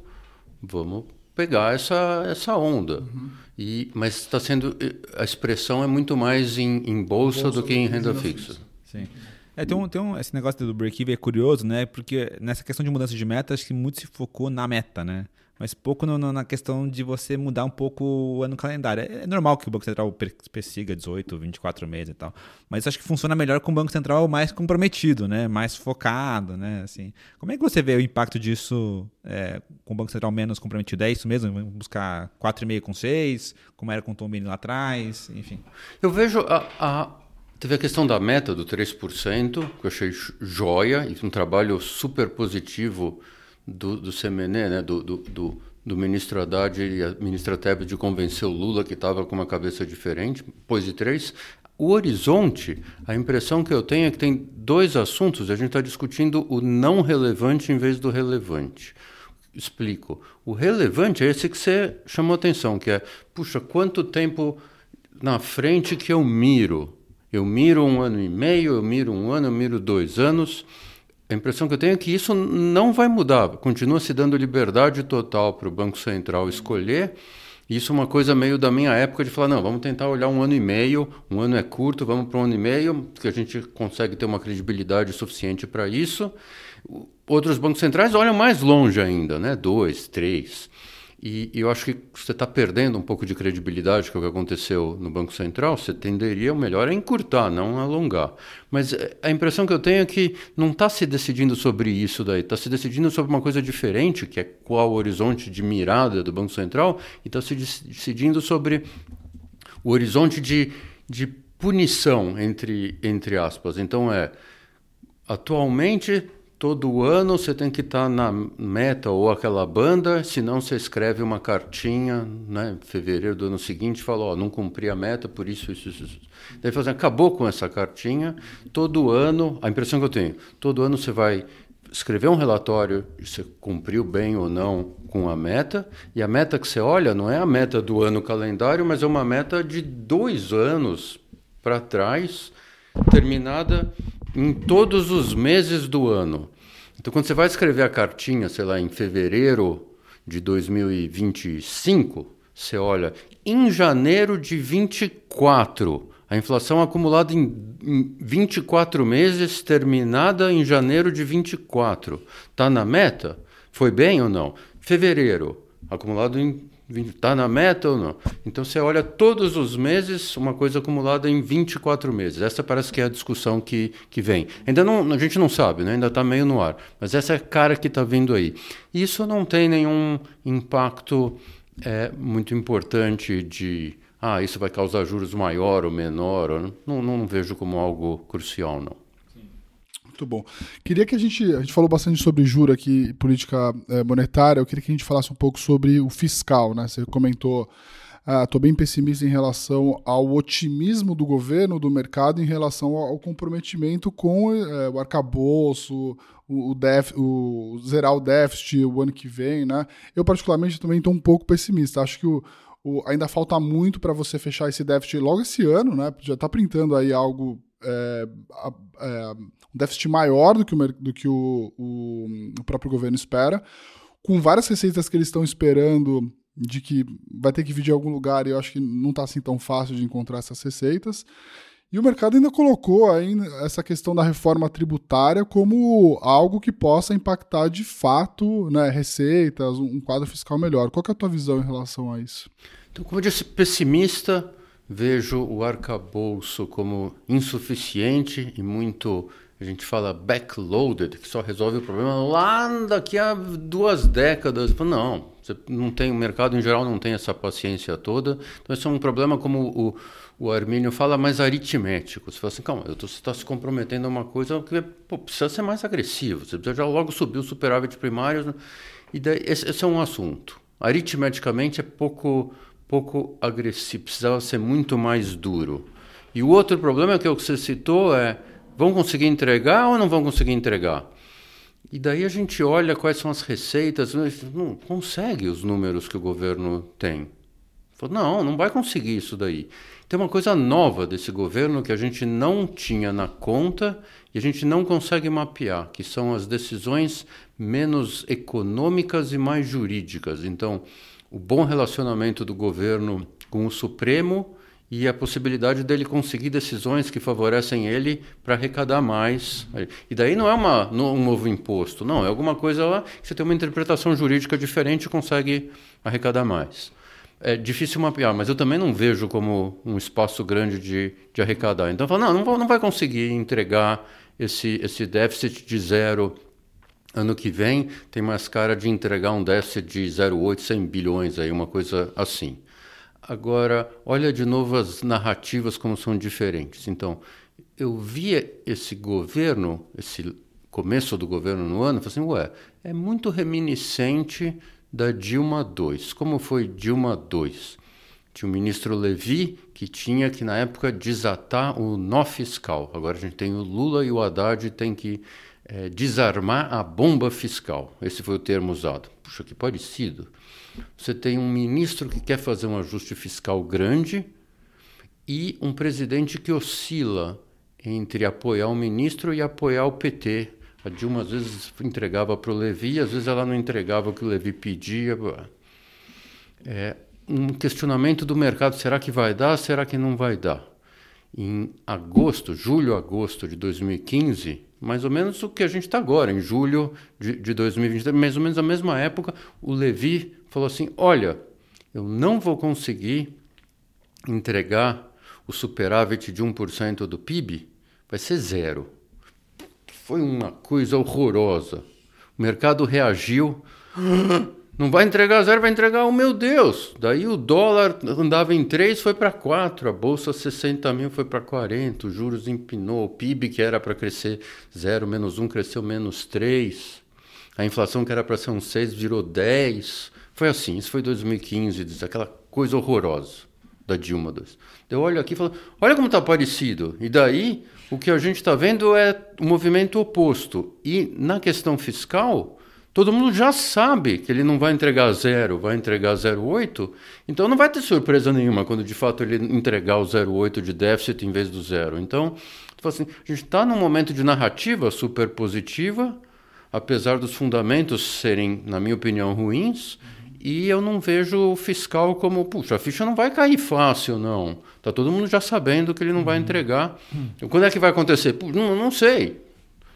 vamos pegar essa essa onda. Uhum. E mas está sendo a expressão é muito mais em, em bolsa, bolsa, do que em renda fixa. fixa. Sim. É, tem um, tem um, esse negócio do break-even é curioso, né? Porque nessa questão de mudança de meta, acho que muito se focou na meta, né? Mas pouco no, no, na questão de você mudar um pouco o ano calendário. É, é normal que o Banco Central persiga 18, 24 meses e tal. Mas acho que funciona melhor com o Banco Central mais comprometido, né? Mais focado, né? Assim, como é que você vê o impacto disso é, com o Banco Central menos comprometido? É isso mesmo? Vamos buscar 4,5 com 6, como era com o Tom Bini lá atrás, enfim. Eu vejo a, a Teve a questão da meta do 3%, que eu achei joia, e um trabalho super positivo do, do CMN, né, do, do, do, do ministro Haddad e a ministra Tebet de convencer o Lula, que estava com uma cabeça diferente, pôs de 3%. O horizonte, a impressão que eu tenho é que tem dois assuntos, a gente está discutindo o não relevante em vez do relevante. Explico. O relevante é esse que você chamou atenção, que é, puxa, quanto tempo na frente que eu miro? Eu miro um ano e meio, eu miro um ano, eu miro dois anos. A impressão que eu tenho é que isso não vai mudar. Continua se dando liberdade total para o Banco Central escolher. Isso é uma coisa meio da minha época de falar, não, vamos tentar olhar um ano e meio, um ano é curto, vamos para um ano e meio, que a gente consegue ter uma credibilidade suficiente para isso. Outros bancos centrais olham mais longe ainda, né? Dois, três. E, eu acho que você está perdendo um pouco de credibilidade com o que aconteceu no Banco Central. Você tenderia, o melhor é encurtar, não alongar. Mas eh, a impressão que eu tenho é que não está se decidindo sobre isso daí, está se decidindo sobre uma coisa diferente, que é qual o horizonte de mirada do Banco Central, e está se decidindo sobre o horizonte de, de punição, entre, entre aspas. Então é, atualmente todo ano você tem que estar tá na meta ou aquela banda, senão você escreve uma cartinha, né, em fevereiro do ano seguinte, fala, não cumpri a meta, por isso, isso, isso. Daí fazendo, assim, acabou com essa cartinha, todo ano, a impressão que eu tenho, todo ano você vai escrever um relatório, você cumpriu bem ou não com a meta, e a meta que você olha não é a meta do ano calendário, mas é uma meta de dois anos para trás, terminada em todos os meses do ano. Então, quando você vai escrever a cartinha, sei lá, em fevereiro de 2025, você olha, em janeiro de 24, a inflação acumulada em, em 24 meses, terminada em janeiro de 24. Está na meta? Foi bem ou não? Fevereiro, acumulado em Está na meta ou não? Então você olha todos os meses, uma coisa acumulada em 24 meses. Essa parece que é a discussão que, que vem. Ainda não, a gente não sabe, né? ainda está meio no ar. Mas essa é a cara que está vindo aí. Isso não tem nenhum impacto é, muito importante de ah, isso vai causar juros maior ou menor. Não, não, não vejo como algo crucial, não. Muito bom. Queria que a gente. A gente falou bastante sobre juro aqui, política é, monetária. Eu queria que a gente falasse um pouco sobre o fiscal, né? Você comentou. Estou ah, bem pessimista em relação ao otimismo do governo, do mercado, em relação ao, ao comprometimento com é, o arcabouço, o, o, def, o, zerar o déficit o ano que vem. Né? Eu, particularmente, também estou um pouco pessimista. Acho que o, o, ainda falta muito para você fechar esse déficit logo esse ano, né? Já está printando aí algo é, é, um déficit maior do que, o, do que o, o, o próprio governo espera, com várias receitas que eles estão esperando de que vai ter que vir de algum lugar e eu acho que não está assim tão fácil de encontrar essas receitas. E o mercado ainda colocou ainda essa questão da reforma tributária como algo que possa impactar de fato né, receitas, um quadro fiscal melhor. Qual é a tua visão em relação a isso? Então, como eu disse, pessimista, vejo o arcabouço como insuficiente e muito a gente fala backloaded, que só resolve o problema lá daqui a duas décadas. Não, você não tem, o mercado em geral não tem essa paciência toda. Então, esse é um problema, como o, o Armínio fala, mais aritmético. Você fala assim, calma, você está se comprometendo a uma coisa que pô, precisa ser mais agressivo. Você precisa já logo subir o superávit primário. E daí, esse, esse é um assunto. Aritmeticamente é pouco, pouco agressivo, precisava ser muito mais duro. E o outro problema que, é que você citou é Vão conseguir entregar ou não vão conseguir entregar? E daí a gente olha quais são as receitas, não consegue os números que o governo tem. Não, não vai conseguir isso daí. Tem uma coisa nova desse governo que a gente não tinha na conta e a gente não consegue mapear, que são as decisões menos econômicas e mais jurídicas. Então, o bom relacionamento do governo com o Supremo e a possibilidade dele conseguir decisões que favorecem ele para arrecadar mais. E daí não é uma, um novo imposto, não, é alguma coisa lá que você tem uma interpretação jurídica diferente e consegue arrecadar mais. É difícil mapear, mas eu também não vejo como um espaço grande de, de arrecadar. Então, eu falo, não, não, não vai conseguir entregar esse, esse déficit de zero ano que vem, tem mais cara de entregar um déficit de 0,8, 100 bilhões, aí, uma coisa assim. Agora, olha de novo as narrativas como são diferentes. Então, eu via esse governo, esse começo do governo no ano, falei assim, ué, é muito reminiscente da Dilma II. Como foi Dilma II? Tinha o ministro Levi, que tinha que, na época, desatar o nó fiscal. Agora a gente tem o Lula e o Haddad tem que é, desarmar a bomba fiscal. Esse foi o termo usado. Puxa, que parecido. Você tem um ministro que quer fazer um ajuste fiscal grande e um presidente que oscila entre apoiar o ministro e apoiar o PT. A Dilma às vezes entregava para o Levi, às vezes ela não entregava o que o Levi pedia. É um questionamento do mercado: será que vai dar? Será que não vai dar? Em agosto, julho, agosto de 2015, mais ou menos o que a gente está agora, em julho de, de 2023, mais ou menos a mesma época, o Levi falou assim: olha, eu não vou conseguir entregar o superávit de 1% do PIB, vai ser zero. Foi uma coisa horrorosa. O mercado reagiu. Não vai entregar zero, vai entregar, oh meu Deus! Daí o dólar andava em 3, foi para 4, a bolsa 60 mil foi para 40, os juros empinou, o PIB que era para crescer 0, menos 1, cresceu menos 3, a inflação que era para ser um 6 virou 10. Foi assim, isso foi 2015, aquela coisa horrorosa da Dilma 2. Eu olho aqui e falo, olha como está parecido. E daí, o que a gente está vendo é o movimento oposto. E na questão fiscal, todo mundo já sabe que ele não vai entregar zero, vai entregar 0,8. Então não vai ter surpresa nenhuma quando de fato ele entregar o 0,8 de déficit em vez do zero. Então, assim, a gente está num momento de narrativa super positiva, apesar dos fundamentos serem, na minha opinião, ruins. E eu não vejo o fiscal como, puxa, a ficha não vai cair fácil, não. Tá todo mundo já sabendo que ele não uhum. vai entregar. Uhum. Quando é que vai acontecer? Não, não sei.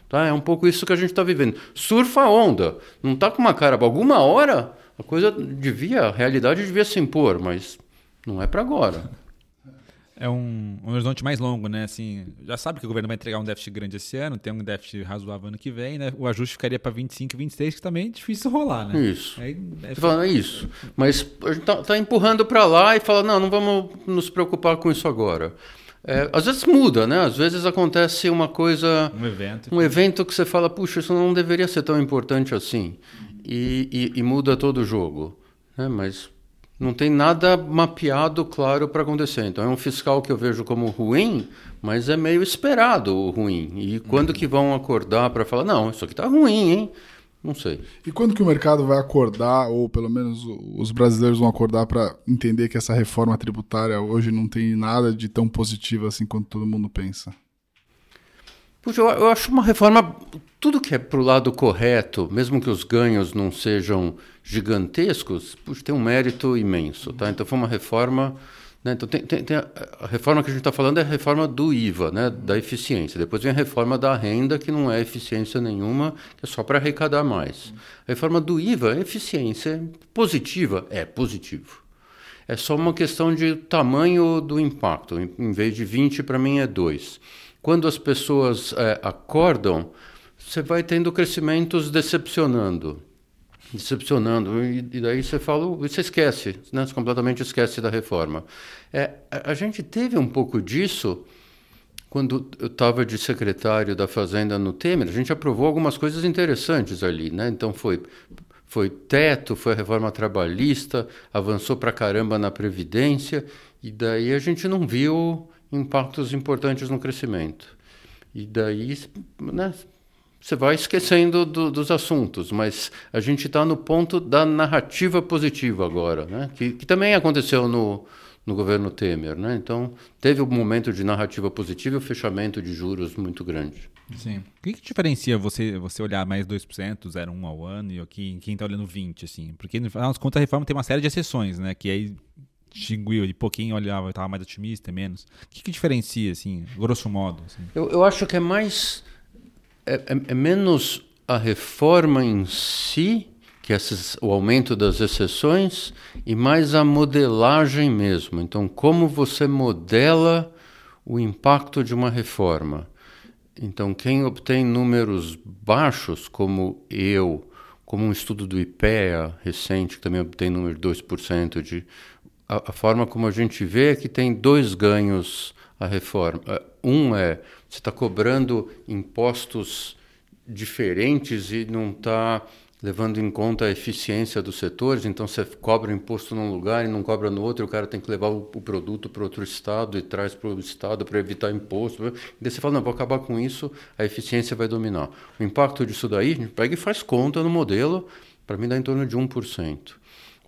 Tá? É um pouco isso que a gente está vivendo. Surfa a onda. Não está com uma cara. Alguma hora a coisa devia, a realidade devia se impor, mas não é para agora é um, um, horizonte mais longo, né? Assim, já sabe que o governo vai entregar um déficit grande esse ano, tem um déficit razoável ano que vem, né? O ajuste ficaria para 25, 26, que também é difícil rolar, né? Isso. Aí, é... falando, é isso. Mas a gente tá, tá empurrando para lá e fala, não, não vamos nos preocupar com isso agora. É, às vezes muda, né? Às vezes acontece uma coisa, um evento, um evento que você fala, puxa, isso não deveria ser tão importante assim, e, e, e muda todo o jogo, né? Mas não tem nada mapeado claro para acontecer. Então é um fiscal que eu vejo como ruim, mas é meio esperado o ruim. E quando que vão acordar para falar, não, isso aqui está ruim, hein? Não sei. E quando que o mercado vai acordar, ou pelo menos os brasileiros vão acordar para entender que essa reforma tributária hoje não tem nada de tão positivo assim quanto todo mundo pensa? Puxa, eu, eu acho uma reforma, tudo que é para o lado correto, mesmo que os ganhos não sejam gigantescos, puxa, tem um mérito imenso. Tá? Então foi uma reforma. Né? Então tem, tem, tem a, a, reforma que a gente está falando é a reforma do IVA, né? da eficiência. Depois vem a reforma da renda, que não é eficiência nenhuma, que é só para arrecadar mais. A reforma do IVA é eficiência positiva? É positivo. É só uma questão de tamanho do impacto. Em, em vez de 20, para mim é 2 quando as pessoas é, acordam, você vai tendo crescimentos decepcionando. Decepcionando. E, e daí você fala, você esquece, né? você completamente esquece da reforma. É, a, a gente teve um pouco disso quando eu estava de secretário da Fazenda no Temer, a gente aprovou algumas coisas interessantes ali, né? Então foi foi teto, foi reforma trabalhista, avançou para caramba na previdência e daí a gente não viu impactos importantes no crescimento. E daí, né, você vai esquecendo do, dos assuntos, mas a gente está no ponto da narrativa positiva agora, né? que, que também aconteceu no, no governo Temer. Né? Então, teve um momento de narrativa positiva e o fechamento de juros muito grande. Sim. O que, que diferencia você, você olhar mais 2%, 0,1% ao ano, e aqui, quem está olhando 20%? Assim? Porque, no final das contas, a reforma tem uma série de exceções, né? que aí distinguiu? De pouquinho olhava, estava mais otimista, menos? O que, que diferencia, assim, grosso modo? Assim? Eu, eu acho que é mais. É, é, é menos a reforma em si, que é o aumento das exceções, e mais a modelagem mesmo. Então, como você modela o impacto de uma reforma. Então, quem obtém números baixos, como eu, como um estudo do IPEA recente, que também obtém número de 2% de a, a, forma como a gente vê é que tem dois ganhos a reforma. Um é você está cobrando impostos diferentes e não está levando em conta a eficiência dos setores, então você cobra imposto num lugar e não cobra no outro, o cara tem que levar o, produto para outro estado e traz para o estado para evitar imposto. E daí você fala, não, vou acabar com isso, a eficiência vai dominar. O impacto disso daí, a gente pega e faz conta no modelo, para mim dá em torno de 1%.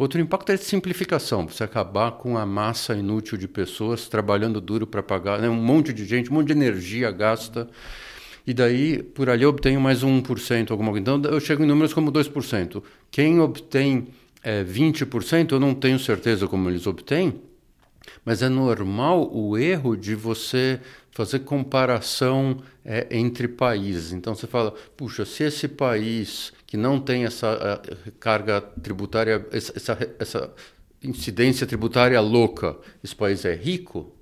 Outro impacto é de simplificação, você acabar com a massa inútil de pessoas trabalhando duro para pagar, né? um monte de gente, um monte de energia gasta, e daí por ali eu obtenho mais um 1%, alguma coisa. Então eu chego em números como 2%. Quem obtém é, 20%, eu não tenho certeza como eles obtêm, mas é normal o erro de você fazer comparação é, entre países. Então você fala, puxa, se esse país que não tem essa carga tributária, essa, essa, incidência tributária louca, esse país é rico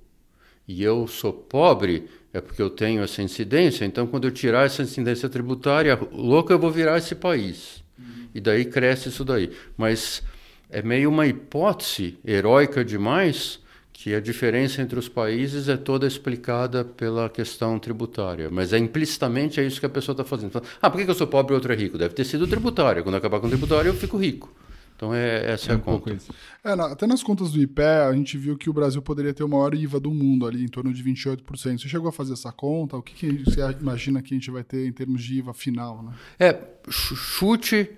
e eu sou pobre, é porque eu tenho essa incidência. Então, quando eu tirar essa incidência tributária louca, eu vou virar esse país. Uhum. E daí cresce isso daí. Mas é meio uma hipótese heróica demais que a diferença entre os países é toda explicada pela questão tributária. Mas é implicitamente é isso que a pessoa está fazendo. Ah, por que eu sou pobre e outro é rico? Deve ter sido tributária. Quando acabar com o tributário, eu fico rico. Então é, essa é, é um a conta. É, na, até nas contas do IPE, a gente viu que o Brasil poderia ter o maior IVA do mundo, ali em torno de 28%. Você chegou a fazer essa conta? O que, que você imagina que a gente vai ter em termos de IVA final? Né? É, chute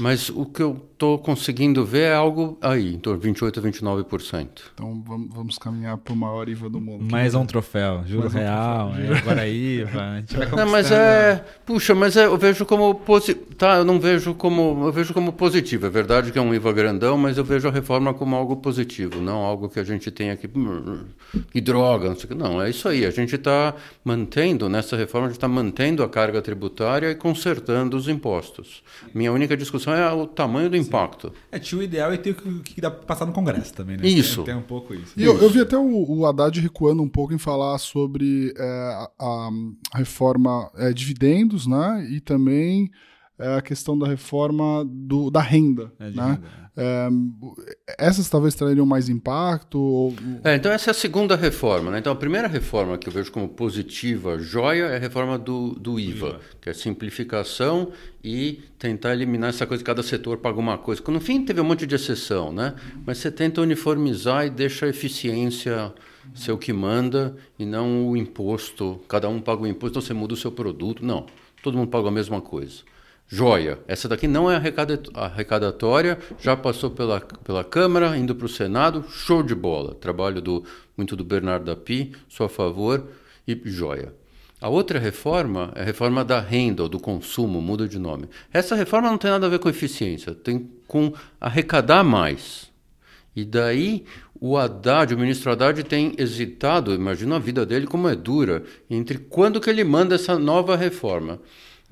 mas o que eu estou conseguindo ver é algo aí, em torno de 28% a 29%. Então vamos, vamos caminhar para o maior IVA do mundo. Mais um troféu, juro real, um troféu. É, agora IVA, a gente vai Não, mas é, puxa, mas é, eu vejo como positivo, tá, eu não vejo como, eu vejo como positivo. É verdade que é um IVA grandão, mas eu vejo a reforma como algo positivo, não algo que a gente tem aqui, hum, que droga, não sei o que. Não, é isso aí, a gente está mantendo, nessa reforma, a gente está mantendo a carga tributária e consertando os impostos. Minha única discussão discussão é o tamanho do Sim. impacto. É, tinha o ideal e tem o que, que dá para passar no Congresso também, né? Isso. Tem, tem um pouco isso. E eu, eu, vi até o, o Haddad recuando um pouco em falar sobre é, a, a, reforma é, dividendos, né? E também é, a questão da reforma do, da renda, é, né? Renda, é. É, essas talvez trariam mais impacto? Ou... É, então, essa é a segunda reforma. Né? Então, a primeira reforma que eu vejo como positiva, joia, é a reforma do, do IVA, IVA, que é simplificação e tentar eliminar essa coisa que cada setor paga uma coisa. No fim, teve um monte de exceção, né? mas você tenta uniformizar e deixa a eficiência ser o que manda e não o imposto. Cada um paga o imposto, então você muda o seu produto. Não, todo mundo paga a mesma coisa. Joia. Essa daqui não é arrecadatória, já passou pela, pela Câmara, indo para o Senado, show de bola. Trabalho do, muito do Bernardo Api, sou a favor e joia. A outra reforma é a reforma da renda ou do consumo, muda de nome. Essa reforma não tem nada a ver com eficiência, tem com arrecadar mais. E daí o Haddad, o ministro Haddad, tem hesitado, imagina a vida dele como é dura, entre quando que ele manda essa nova reforma.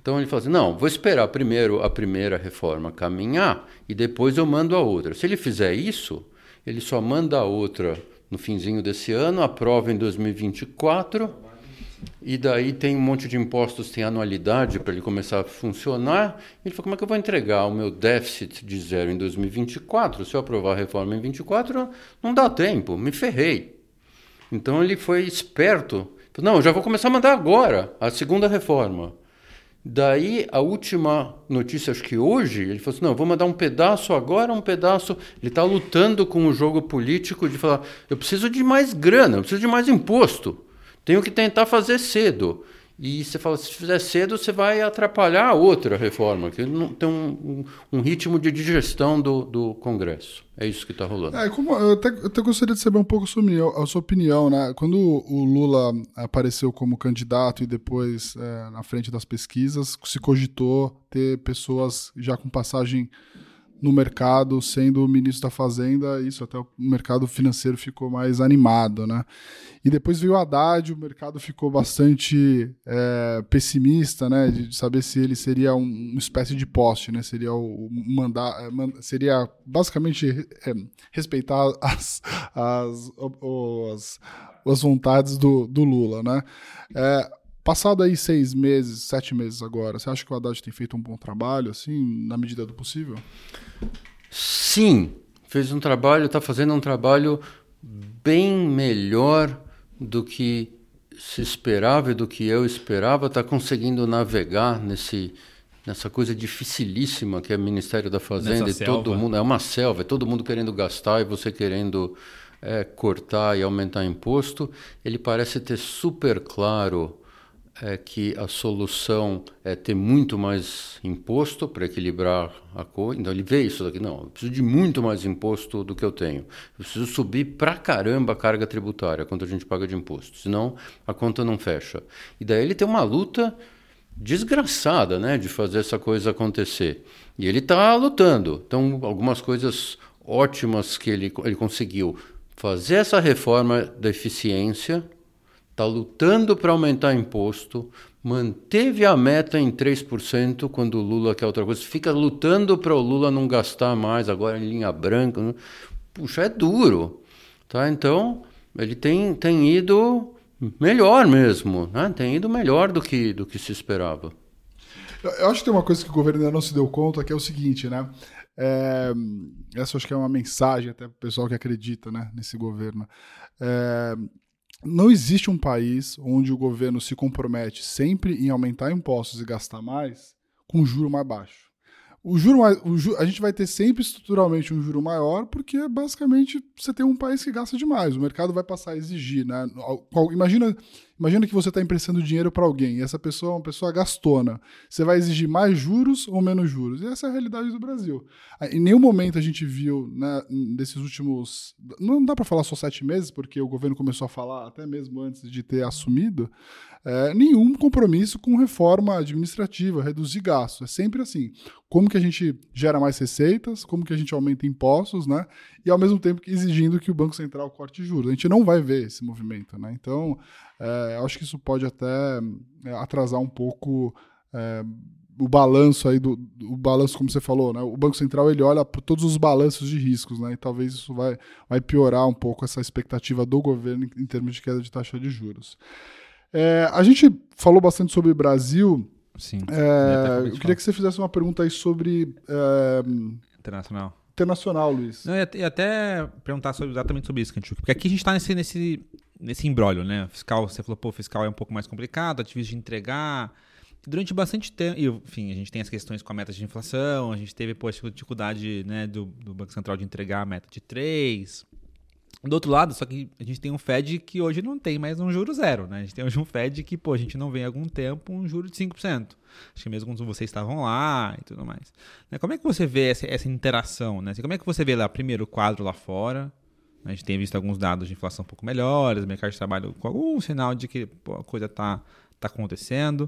Então ele falou assim: não, vou esperar primeiro a primeira reforma caminhar e depois eu mando a outra. Se ele fizer isso, ele só manda a outra no finzinho desse ano, aprova em 2024 e daí tem um monte de impostos, tem anualidade para ele começar a funcionar. Ele falou: como é que eu vou entregar o meu déficit de zero em 2024? Se eu aprovar a reforma em 2024, não dá tempo, me ferrei. Então ele foi esperto. Não, eu já vou começar a mandar agora a segunda reforma. Daí, a última notícia, acho que hoje, ele falou assim: não, vou mandar um pedaço agora, um pedaço. Ele está lutando com o jogo político de falar: eu preciso de mais grana, eu preciso de mais imposto. Tenho que tentar fazer cedo. E você fala, se fizer cedo, você vai atrapalhar a outra reforma, que não tem um, um, um ritmo de digestão do, do Congresso. É isso que está rolando. É, como, eu, até, eu até gostaria de saber um pouco sua, a sua opinião. Né? Quando o Lula apareceu como candidato e depois é, na frente das pesquisas, se cogitou ter pessoas já com passagem no mercado, sendo o ministro da Fazenda, isso até o mercado financeiro ficou mais animado, né? E depois veio o Haddad, o mercado ficou bastante é, pessimista, né? De saber se ele seria um, uma espécie de poste, né? Seria o, mandar, é, seria basicamente é, respeitar as, as, as, as vontades do, do Lula, né? É, Passado aí seis meses, sete meses agora, você acha que o Haddad tem feito um bom trabalho, assim, na medida do possível? Sim, fez um trabalho, está fazendo um trabalho bem melhor do que se esperava e do que eu esperava, está conseguindo navegar nesse nessa coisa dificilíssima que é o Ministério da Fazenda Nessa e todo selva. mundo é uma selva, é todo mundo querendo gastar e você querendo é, cortar e aumentar imposto. Ele parece ter super claro é que a solução é ter muito mais imposto para equilibrar a coisa. Então ele vê isso daqui, não, eu preciso de muito mais imposto do que eu tenho. Eu preciso subir pra caramba a carga tributária, quanto a gente paga de imposto, senão a conta não fecha. E daí ele tem uma luta desgraçada, né, de fazer essa coisa acontecer. E ele está lutando. Então, algumas coisas ótimas que ele, ele conseguiu fazer essa reforma da eficiência, está lutando para aumentar imposto, manteve a meta em 3% quando o Lula quer outra coisa, fica lutando para o Lula não gastar mais, agora em linha branca. Né? Puxa, é duro. Tá? Então, ele tem, tem ido melhor mesmo, né? tem ido melhor do que, do que se esperava. Eu acho que tem uma coisa que o governo ainda não se deu conta, que é o seguinte, né? É, essa acho que é uma mensagem até para o pessoal que acredita né, nesse governo. É, não existe um país onde o governo se compromete sempre em aumentar impostos e gastar mais com juro mais baixo. O juro, o juro, a gente vai ter sempre estruturalmente um juro maior, porque basicamente você tem um país que gasta demais. O mercado vai passar a exigir, né? Imagina Imagina que você está emprestando dinheiro para alguém e essa pessoa é uma pessoa gastona. Você vai exigir mais juros ou menos juros? E essa é a realidade do Brasil. Em nenhum momento a gente viu, né, desses últimos. Não dá para falar só sete meses, porque o governo começou a falar até mesmo antes de ter assumido, é, nenhum compromisso com reforma administrativa, reduzir gastos. É sempre assim. Como que a gente gera mais receitas, como que a gente aumenta impostos, né? E ao mesmo tempo exigindo que o Banco Central corte juros. A gente não vai ver esse movimento, né? Então, é, acho que isso pode até é, atrasar um pouco é, o balanço aí do, o balanço como você falou, né? O Banco Central ele olha para todos os balanços de riscos, né? E talvez isso vai, vai piorar um pouco essa expectativa do governo em, em termos de queda de taxa de juros. É, a gente falou bastante sobre Brasil. Sim. É, eu queria que você fizesse uma pergunta aí sobre é, internacional internacional, Luiz. Não, ia até perguntar sobre, exatamente sobre isso, Kanchuk. Porque aqui a gente está nesse, nesse, nesse embrólio, né? Fiscal, você falou, pô, fiscal é um pouco mais complicado, é difícil de entregar. Durante bastante tempo, enfim, a gente tem as questões com a meta de inflação, a gente teve, pô, a dificuldade né, do, do Banco Central de entregar a meta de 3. Do outro lado, só que a gente tem um Fed que hoje não tem mais um juro zero, né? A gente tem hoje um Fed que, pô, a gente não vê há algum tempo um juro de 5%. Acho que mesmo quando vocês estavam lá e tudo mais. Né? Como é que você vê essa, essa interação, né? Como é que você vê lá, primeiro, o quadro lá fora, a gente tem visto alguns dados de inflação um pouco melhores, mercado de trabalho com algum sinal de que pô, a coisa está tá acontecendo,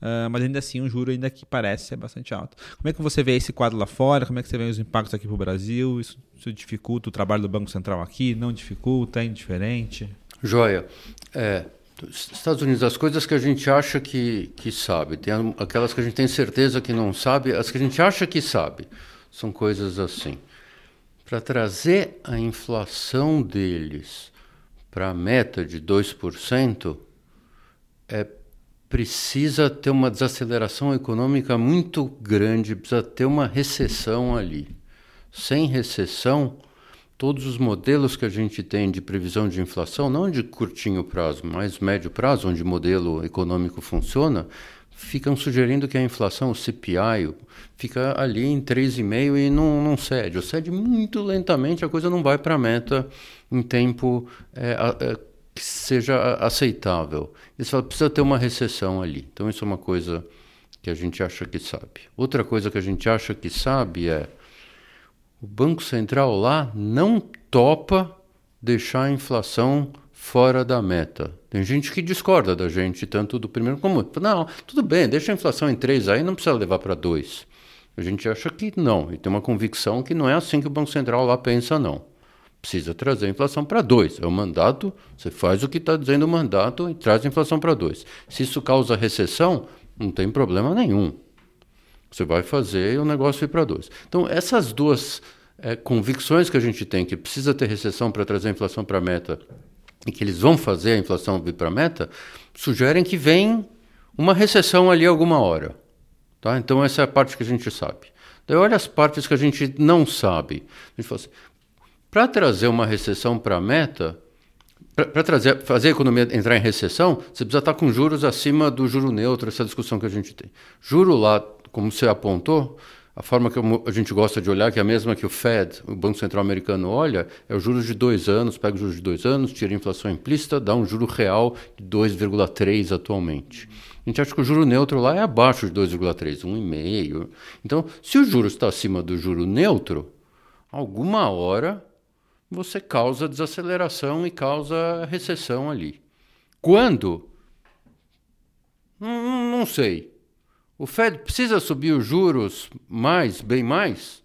uh, mas ainda assim um juro ainda que parece ser bastante alto. Como é que você vê esse quadro lá fora? Como é que você vê os impactos aqui para o Brasil? Isso, isso, dificulta o trabalho do Banco Central aqui? Não dificulta? É indiferente? Joia. É, Estados Unidos, as coisas que a gente acha que, que sabe, tem aquelas que a gente tem certeza que não sabe, as que a gente acha que sabe, são coisas assim para trazer a inflação deles para a meta de 2%, é, precisa ter uma desaceleração econômica muito grande, precisa ter uma recessão ali. Sem recessão, todos os modelos que a gente tem de previsão de inflação, não de curtinho prazo, mas médio prazo, onde o modelo econômico funciona, ficam sugerindo que a inflação, o CPI, fica ali em 3,5 e não, não cede. Ou cede muito lentamente, a coisa não vai para a meta em tempo é, é, que seja aceitável. Eles falam precisa ter uma recessão ali. Então, isso é uma coisa que a gente acha que sabe. Outra coisa que a gente acha que sabe é o Banco Central lá não topa deixar a inflação fora da meta. Tem gente que discorda da gente, tanto do primeiro como. Não, tudo bem, deixa a inflação em 3 aí, não precisa levar para 2. A gente acha que não, e tem uma convicção que não é assim que o Banco Central lá pensa, não. Precisa trazer a inflação para 2. É o mandato, você faz o que está dizendo o mandato e traz a inflação para 2. Se isso causa recessão, não tem problema nenhum. Você vai fazer o negócio ir para 2. Então, essas duas é, convicções que a gente tem, que precisa ter recessão para trazer a inflação para a meta e que eles vão fazer a inflação vir para a meta, sugerem que vem uma recessão ali alguma hora. Tá? Então, essa é a parte que a gente sabe. Daí, olha as partes que a gente não sabe. A gente fala assim, para trazer uma recessão para a meta, para trazer, fazer a economia entrar em recessão, você precisa estar com juros acima do juro neutro, essa discussão que a gente tem. Juro lá, como você apontou, a forma que a gente gosta de olhar, que é a mesma que o Fed, o Banco Central Americano, olha, é o juros de dois anos, pega os juros de dois anos, tira a inflação implícita, dá um juro real de 2,3 atualmente. A gente acha que o juro neutro lá é abaixo de 2,3, 1,5. Então, se o juro está acima do juro neutro, alguma hora você causa desaceleração e causa recessão ali. Quando? Não, não sei. O Fed precisa subir os juros mais, bem mais?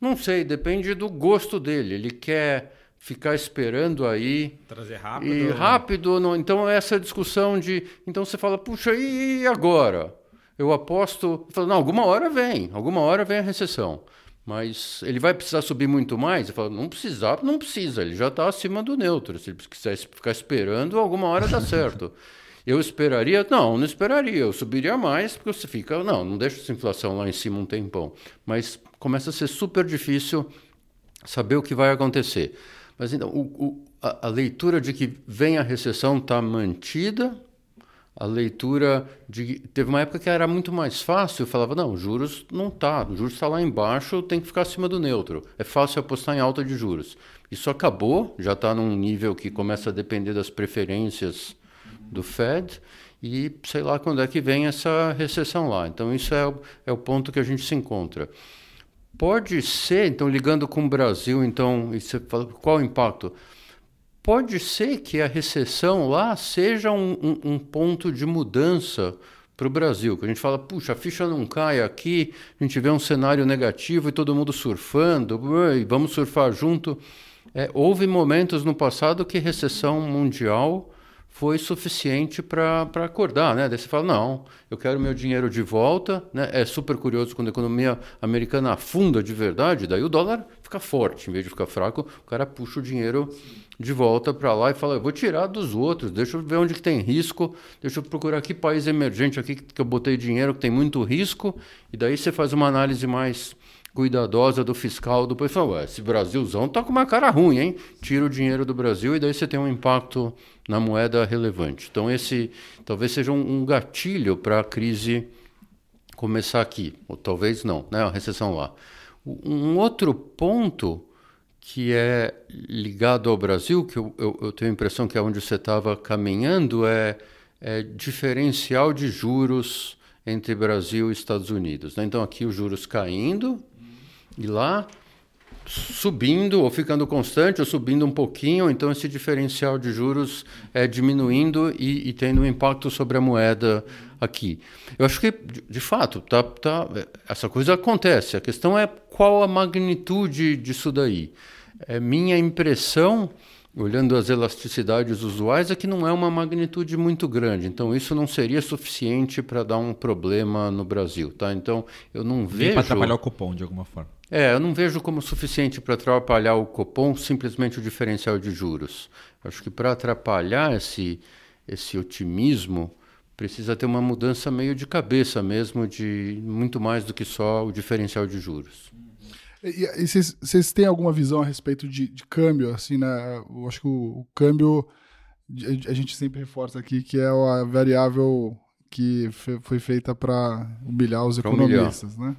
Não sei, depende do gosto dele. Ele quer ficar esperando aí. Trazer rápido. E rápido, não. então essa discussão de. Então você fala, puxa, e agora? Eu aposto. Eu falo, não, alguma hora vem, alguma hora vem a recessão. Mas ele vai precisar subir muito mais? Eu falo, não precisar, não precisa, ele já está acima do neutro. Se ele quiser ficar esperando, alguma hora dá certo. Eu esperaria? Não, não esperaria. Eu subiria mais, porque você fica, não, não deixa essa inflação lá em cima um tempão. Mas começa a ser super difícil saber o que vai acontecer. Mas então, o, o, a, a, leitura de que vem a recessão está mantida. A leitura de. Teve uma época que era muito mais fácil, eu falava, não, juros não está, juros está lá embaixo, tem que ficar acima do neutro. É fácil apostar em alta de juros. Isso acabou, já está num nível que começa a depender das preferências do Fed e sei lá quando é que vem essa recessão lá. Então, isso é, é o ponto que a gente se encontra. Pode ser, então, ligando com o Brasil, então, você fala, qual o impacto? Pode ser que a recessão lá seja um, um, um ponto de mudança para o Brasil, que a gente fala, puxa, a ficha não cai aqui, a gente vê um cenário negativo e todo mundo surfando, vamos surfar junto. É, houve momentos no passado que recessão mundial foi suficiente para acordar, né? Daí você fala, não, eu quero meu dinheiro de volta, né? É super curioso quando a economia americana afunda de verdade, daí o dólar fica forte, em vez de ficar fraco, o cara puxa o dinheiro de volta para lá e fala, eu vou tirar dos outros, deixa eu ver onde que tem risco, deixa eu procurar que país emergente aqui que eu botei dinheiro que tem muito risco, e daí você faz uma análise mais cuidadosa do fiscal do país. Fala, esse Brasilzão tá com uma cara ruim, hein? Tira o dinheiro do Brasil e daí você tem um impacto na moeda relevante. Então esse talvez seja um, um gatilho para a crise começar aqui, ou talvez não, né? A recessão lá. Um outro ponto que é ligado ao Brasil, que eu, eu, eu tenho a impressão que é onde você estava caminhando, é, é diferencial de juros entre Brasil e Estados Unidos. Né? Então aqui os juros caindo, e lá subindo ou ficando constante ou subindo um pouquinho, então esse diferencial de juros é diminuindo e, e tendo um impacto sobre a moeda aqui. Eu acho que, de, de fato, tá, tá, essa coisa acontece. A questão é qual a magnitude disso daí. É minha impressão olhando as elasticidades usuais, é que não é uma magnitude muito grande. Então, isso não seria suficiente para dar um problema no Brasil. Tá? Então, eu não vejo. Para atrapalhar o cupom de alguma forma. É, eu não vejo como suficiente para atrapalhar o cupom simplesmente o diferencial de juros. Acho que para atrapalhar esse, esse otimismo, precisa ter uma mudança meio de cabeça mesmo, de muito mais do que só o diferencial de juros. E vocês têm alguma visão a respeito de, de câmbio? Assim, né? Eu acho que o, o, câmbio, a gente sempre reforça aqui que é a variável que foi feita para humilhar os pra economistas, humilhar. né?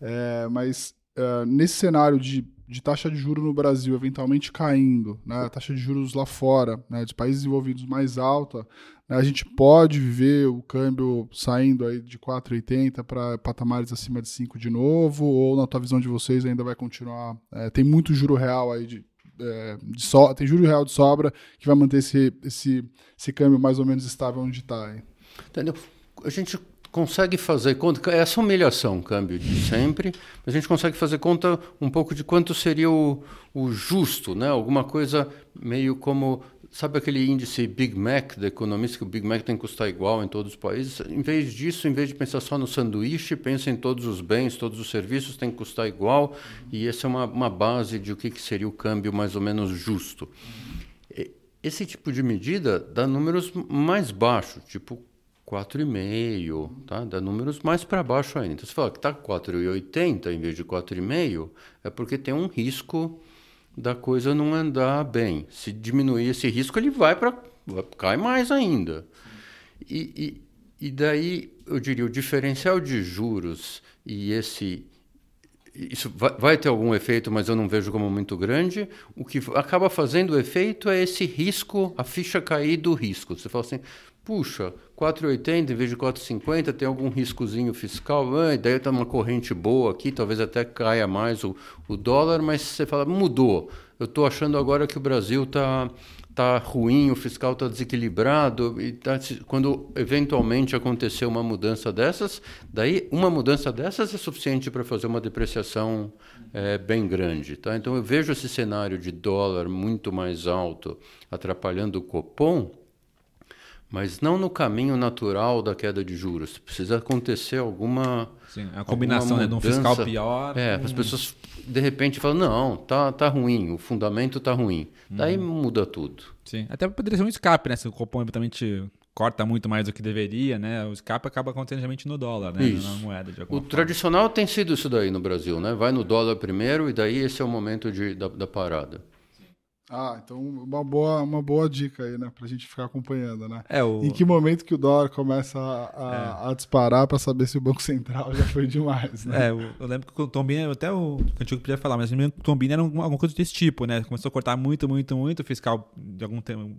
É, mas uh, nesse cenário de, de taxa de juros no Brasil eventualmente caindo, né, a taxa de juros lá fora, né, de países desenvolvidos mais alta, né, a gente pode ver o câmbio saindo aí de 4,80 para patamares acima de 5 de novo, ou na tua visão de vocês ainda vai continuar? É, tem muito juro real aí de, é, de so, tem juro real de sobra que vai manter esse, esse, esse câmbio mais ou menos estável onde está. Entendeu? A gente consegue fazer conta, é essa humilhação, câmbio de sempre, a gente consegue fazer conta um pouco de quanto seria o, o justo, né? alguma coisa meio como, sabe aquele índice Big Mac da economista, que o Big Mac tem que custar igual em todos os países? Em vez disso, em vez de pensar só no sanduíche, pensa em todos os bens, todos os serviços têm que custar igual, e essa é uma, uma base de o que, que seria o câmbio mais ou menos justo. Esse tipo de medida dá números mais baixos, tipo 4,5, tá? Dá números mais para baixo ainda. Então, você fala que está 4,80 em vez de 4,5, é porque tem um risco da coisa não andar bem. Se diminuir esse risco, ele vai para cai mais ainda. E, e e daí, eu diria, o diferencial de juros e esse. Isso vai, ter algum efeito, mas eu não vejo como muito grande. O que acaba fazendo o efeito é esse risco, a ficha cair do risco. Você fala assim, puxa, 4,80 em vez de 4,50 tem algum riscozinho fiscal, ah, daí está uma corrente boa aqui, talvez até caia mais o, o dólar, mas você fala, mudou. Eu estou achando agora que o Brasil está tá ruim, o fiscal está desequilibrado, e tá, quando eventualmente acontecer uma mudança dessas, daí uma mudança dessas é suficiente para fazer uma depreciação é, bem grande. Tá? Então eu vejo esse cenário de dólar muito mais alto atrapalhando o Copom, mas não no caminho natural da queda de juros. Precisa acontecer alguma. Sim, a combinação né, de um fiscal pior. É, as pessoas de repente falam: não, tá, tá ruim, o fundamento tá ruim. Daí uhum. muda tudo. Sim, até poderia ser um escape, né? Se o Copom eventualmente corta muito mais do que deveria, né? O escape acaba acontecendo realmente no dólar, né? Isso. Na moeda. o forma. tradicional tem sido isso daí no Brasil, né? Vai no dólar primeiro e daí esse é o momento de, da, da parada. Ah, então uma boa, uma boa dica aí, né? Pra gente ficar acompanhando, né? É, o... Em que momento que o dólar começa a, a, é. a disparar para saber se o Banco Central já foi demais, né? É, eu, lembro que o Tombini, até o Cantigo podia falar, mas o Tombini era alguma coisa desse tipo, né? Começou a cortar muito, muito, muito o fiscal de algum tempo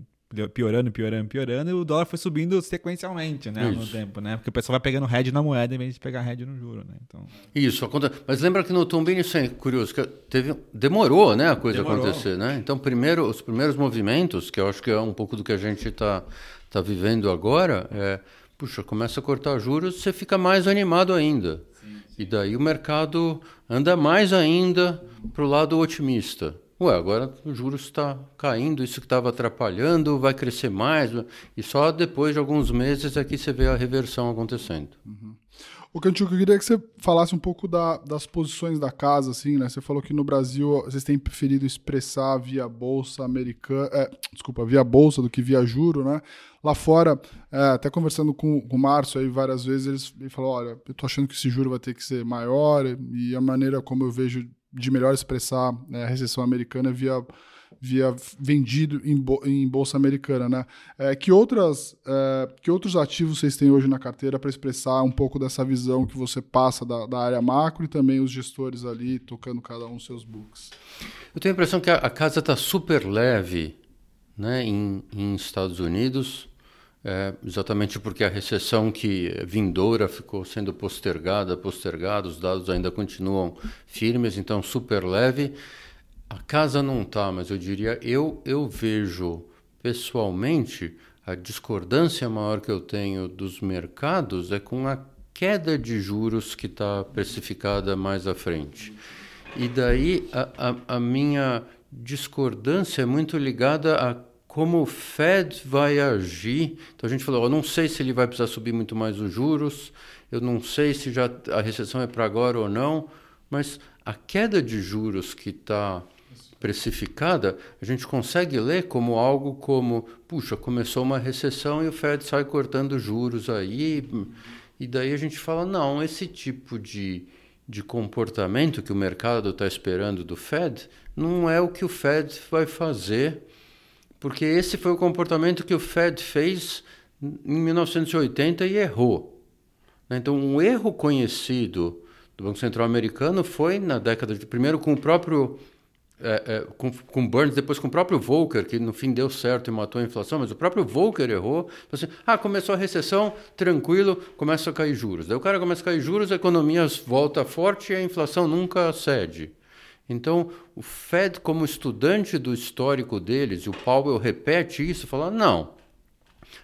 piorando, piorando, piorando, e o dólar foi subindo sequencialmente, né, Isso. no tempo, né? Porque o pessoal vai pegando head na moeda em vez de pegar head no juro, né? Então... Isso, mas lembra que no Tombini, isso é curioso, que teve, demorou, né, a coisa demorou. acontecer, né? Então, primeiro, os primeiros movimentos, que eu acho que é um pouco do que a gente está tá vivendo agora, é, puxa, começa a cortar juros, você fica mais animado ainda. Sim, sim. E daí o mercado anda mais ainda para o lado otimista. Ué, agora o juros está caindo, isso que estava atrapalhando vai crescer mais, e só depois de alguns meses é você vê a reversão acontecendo. Uhum. O Cantico, eu queria que você falasse um pouco da, das posições da casa, assim, né? Você falou que no Brasil vocês têm preferido expressar via bolsa americana, é, desculpa, via bolsa do que via juro, né? Lá fora, é, até conversando com, com o Márcio aí várias vezes, eles, ele falou, olha, eu tô achando que esse juro vai ter que ser maior e a maneira como eu vejo de melhor expressar né, a recessão americana via, via vendido em, em bolsa americana, né? É, que, outras, é, que outros ativos vocês têm hoje na carteira para expressar um pouco dessa visão que você passa da, da, área macro e também os gestores ali tocando cada um seus books? Eu tenho a impressão que a, a casa está super leve né, em, em Estados Unidos, é, exatamente porque a recessão que vindoura ficou sendo postergada, postergada, os dados ainda continuam firmes, então super leve. A casa não está, mas eu diria, eu, eu vejo pessoalmente a discordância maior que eu tenho dos mercados é com a queda de juros que está precificada mais à frente. E daí a, a, a minha discordância é muito ligada a como o Fed vai agir. Então a gente falou, eu não sei se ele vai precisar subir muito mais os juros, eu não sei se já a recessão é para agora ou não, mas a queda de juros que está precificada, a gente consegue ler como algo como, puxa, começou uma recessão e o Fed sai cortando juros aí, e daí a gente fala, não, esse tipo de, de comportamento que o mercado está esperando do Fed não é o que o Fed vai fazer porque esse foi o comportamento que o Fed fez em 1980 e errou. Né? Então, um erro conhecido do Banco Central americano foi na década de primeiro com o próprio é, é, com, com Burns, depois com o próprio Volcker, que no fim deu certo e matou a inflação, mas o próprio Volcker errou. Assim, ah, começou a recessão, tranquilo, começa a cair juros. Daí o cara começa a cair juros, a economia volta forte e a inflação nunca cede. Então, o Fed, como estudante do histórico deles, e o Powell repete isso, fala: não,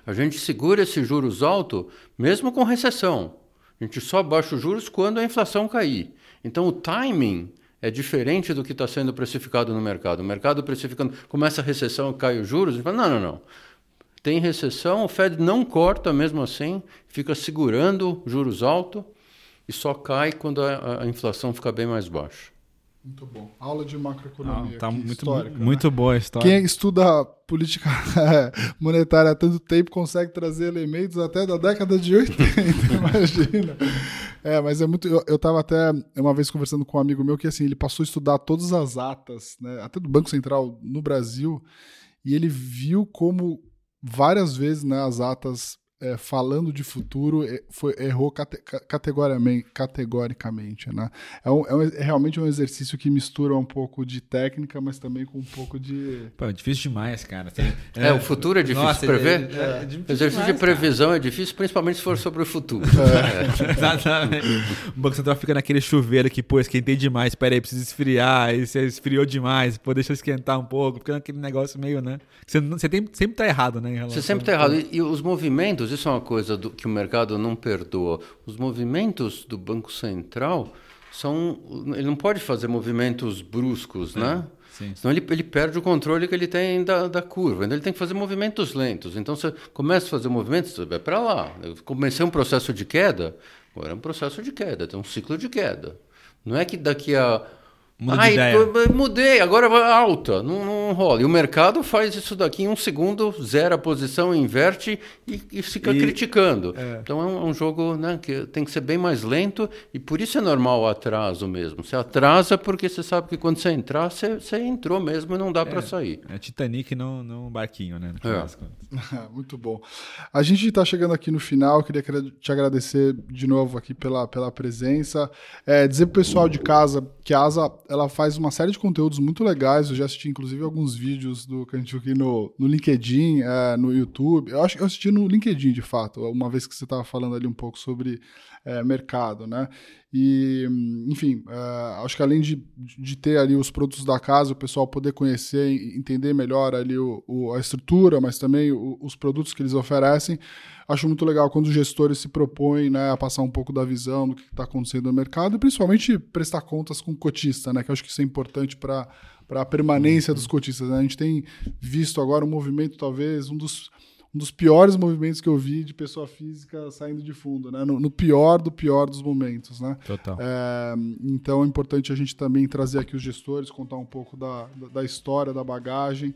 a gente segura esses juros altos mesmo com recessão. A gente só baixa os juros quando a inflação cair. Então, o timing é diferente do que está sendo precificado no mercado. O mercado precificando, começa a recessão, cai os juros, e fala: não, não, não. Tem recessão, o Fed não corta mesmo assim, fica segurando juros altos e só cai quando a, a inflação fica bem mais baixa. Muito bom. Aula de macroeconomia. Ah, tá muito, histórica, muito né? boa a história. Quem estuda política monetária há tanto tempo consegue trazer elementos até da década de 80, imagina. É, mas é muito. Eu, eu tava até uma vez conversando com um amigo meu que assim, ele passou a estudar todas as atas, né, até do Banco Central no Brasil, e ele viu como várias vezes né, as atas é, falando de futuro, é, foi, errou cate, categoricamente, categoricamente, né? É, um, é, um, é, realmente um exercício que mistura um pouco de técnica, mas também com um pouco de... Pô, é difícil demais, cara. Tem, é, o futuro é difícil Nossa, de prever? É, é difícil exercício demais, de previsão cara. é difícil, principalmente se for sobre o futuro. Exatamente. O Banco Central fica naquele chuveiro que, pô, esquentei demais, peraí, precisa esfriar, aí você esfriou demais, pô, deixa eu esquentar um pouco, fica naquele negócio meio, né? Você, você tem, sempre tá errado, né? Você sempre tá errado. E, e os movimentos isso é uma coisa do, que o mercado não perdoa. Os movimentos do Banco Central são. Ele não pode fazer movimentos bruscos, é, né? Sim. Senão ele, ele perde o controle que ele tem da, da curva. Então ele tem que fazer movimentos lentos. Então você começa a fazer movimentos, você vai para lá. Eu comecei um processo de queda, agora é um processo de queda, tem um ciclo de queda. Não é que daqui a Muda Ai, mudei, agora vai alta, não, não, rola. E o mercado faz isso daqui em um segundo, zera a posição, inverte e, e fica e, criticando. É. Então é um, é um, jogo né, que tem que ser bem mais lento e por isso é normal o atraso mesmo. Você atrasa porque você sabe que quando você entrar, você, você entrou mesmo e não dá é, para sair. É Titanic, não, não barquinho, né? É. Muito bom. A gente está chegando aqui no final, queria te agradecer de novo aqui pela, pela presença. É, dizer para o pessoal de casa que a Asa ela faz uma série de conteúdos muito legais. Eu já assisti, inclusive, alguns vídeos do Kanchuki no, no LinkedIn, é, no YouTube. Eu acho que eu assisti no LinkedIn, de fato, uma vez que você estava falando ali um pouco sobre é, mercado, né? E, enfim, é, acho que além de, de ter ali os produtos da casa, o pessoal poder conhecer e entender melhor ali o, o, a estrutura, mas também o, os produtos que eles oferecem, acho muito legal quando os gestores se propõem né, a passar um pouco da visão do que está acontecendo no mercado e principalmente prestar contas com o cotista, né? Que eu acho que isso é importante para para a permanência dos cotistas. Né? A gente tem visto agora um movimento, talvez, um dos um dos piores movimentos que eu vi de pessoa física saindo de fundo, né? No, no pior do pior dos momentos, né? Total. É, então é importante a gente também trazer aqui os gestores, contar um pouco da, da história, da bagagem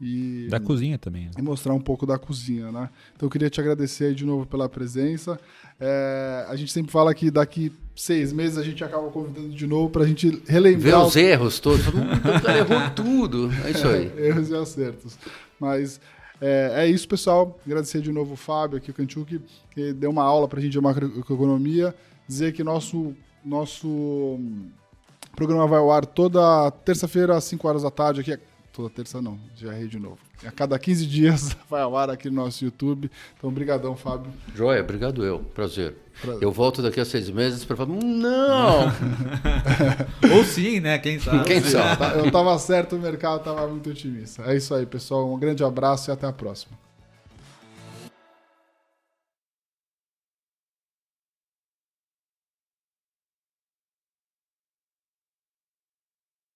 e da cozinha também. Né? E mostrar um pouco da cozinha, né? Então eu queria te agradecer aí de novo pela presença. É, a gente sempre fala que daqui seis meses a gente acaba convidando de novo para a gente relembrar. Ver os erros todos. O cara errou tudo. É isso aí. É, erros e acertos. Mas é, é, isso, pessoal. Agradecer de novo o Fábio aqui, o Kanchuk, que deu uma aula para a gente de macroeconomia. Dizer que nosso, nosso programa vai ao ar toda terça-feira, às 5 horas da tarde, aqui. Toda terça não, já errei de novo. A cada 15 dias vai ao ar aqui no nosso YouTube. Então, brigadão, Fábio. Joia, obrigado eu. Prazer. Prazer. Eu volto daqui a seis meses para falar, não! Ou sim, né? Quem sabe? Quem sabe? Eu estava certo, o mercado estava muito otimista. É isso aí, pessoal. Um grande abraço e até a próxima.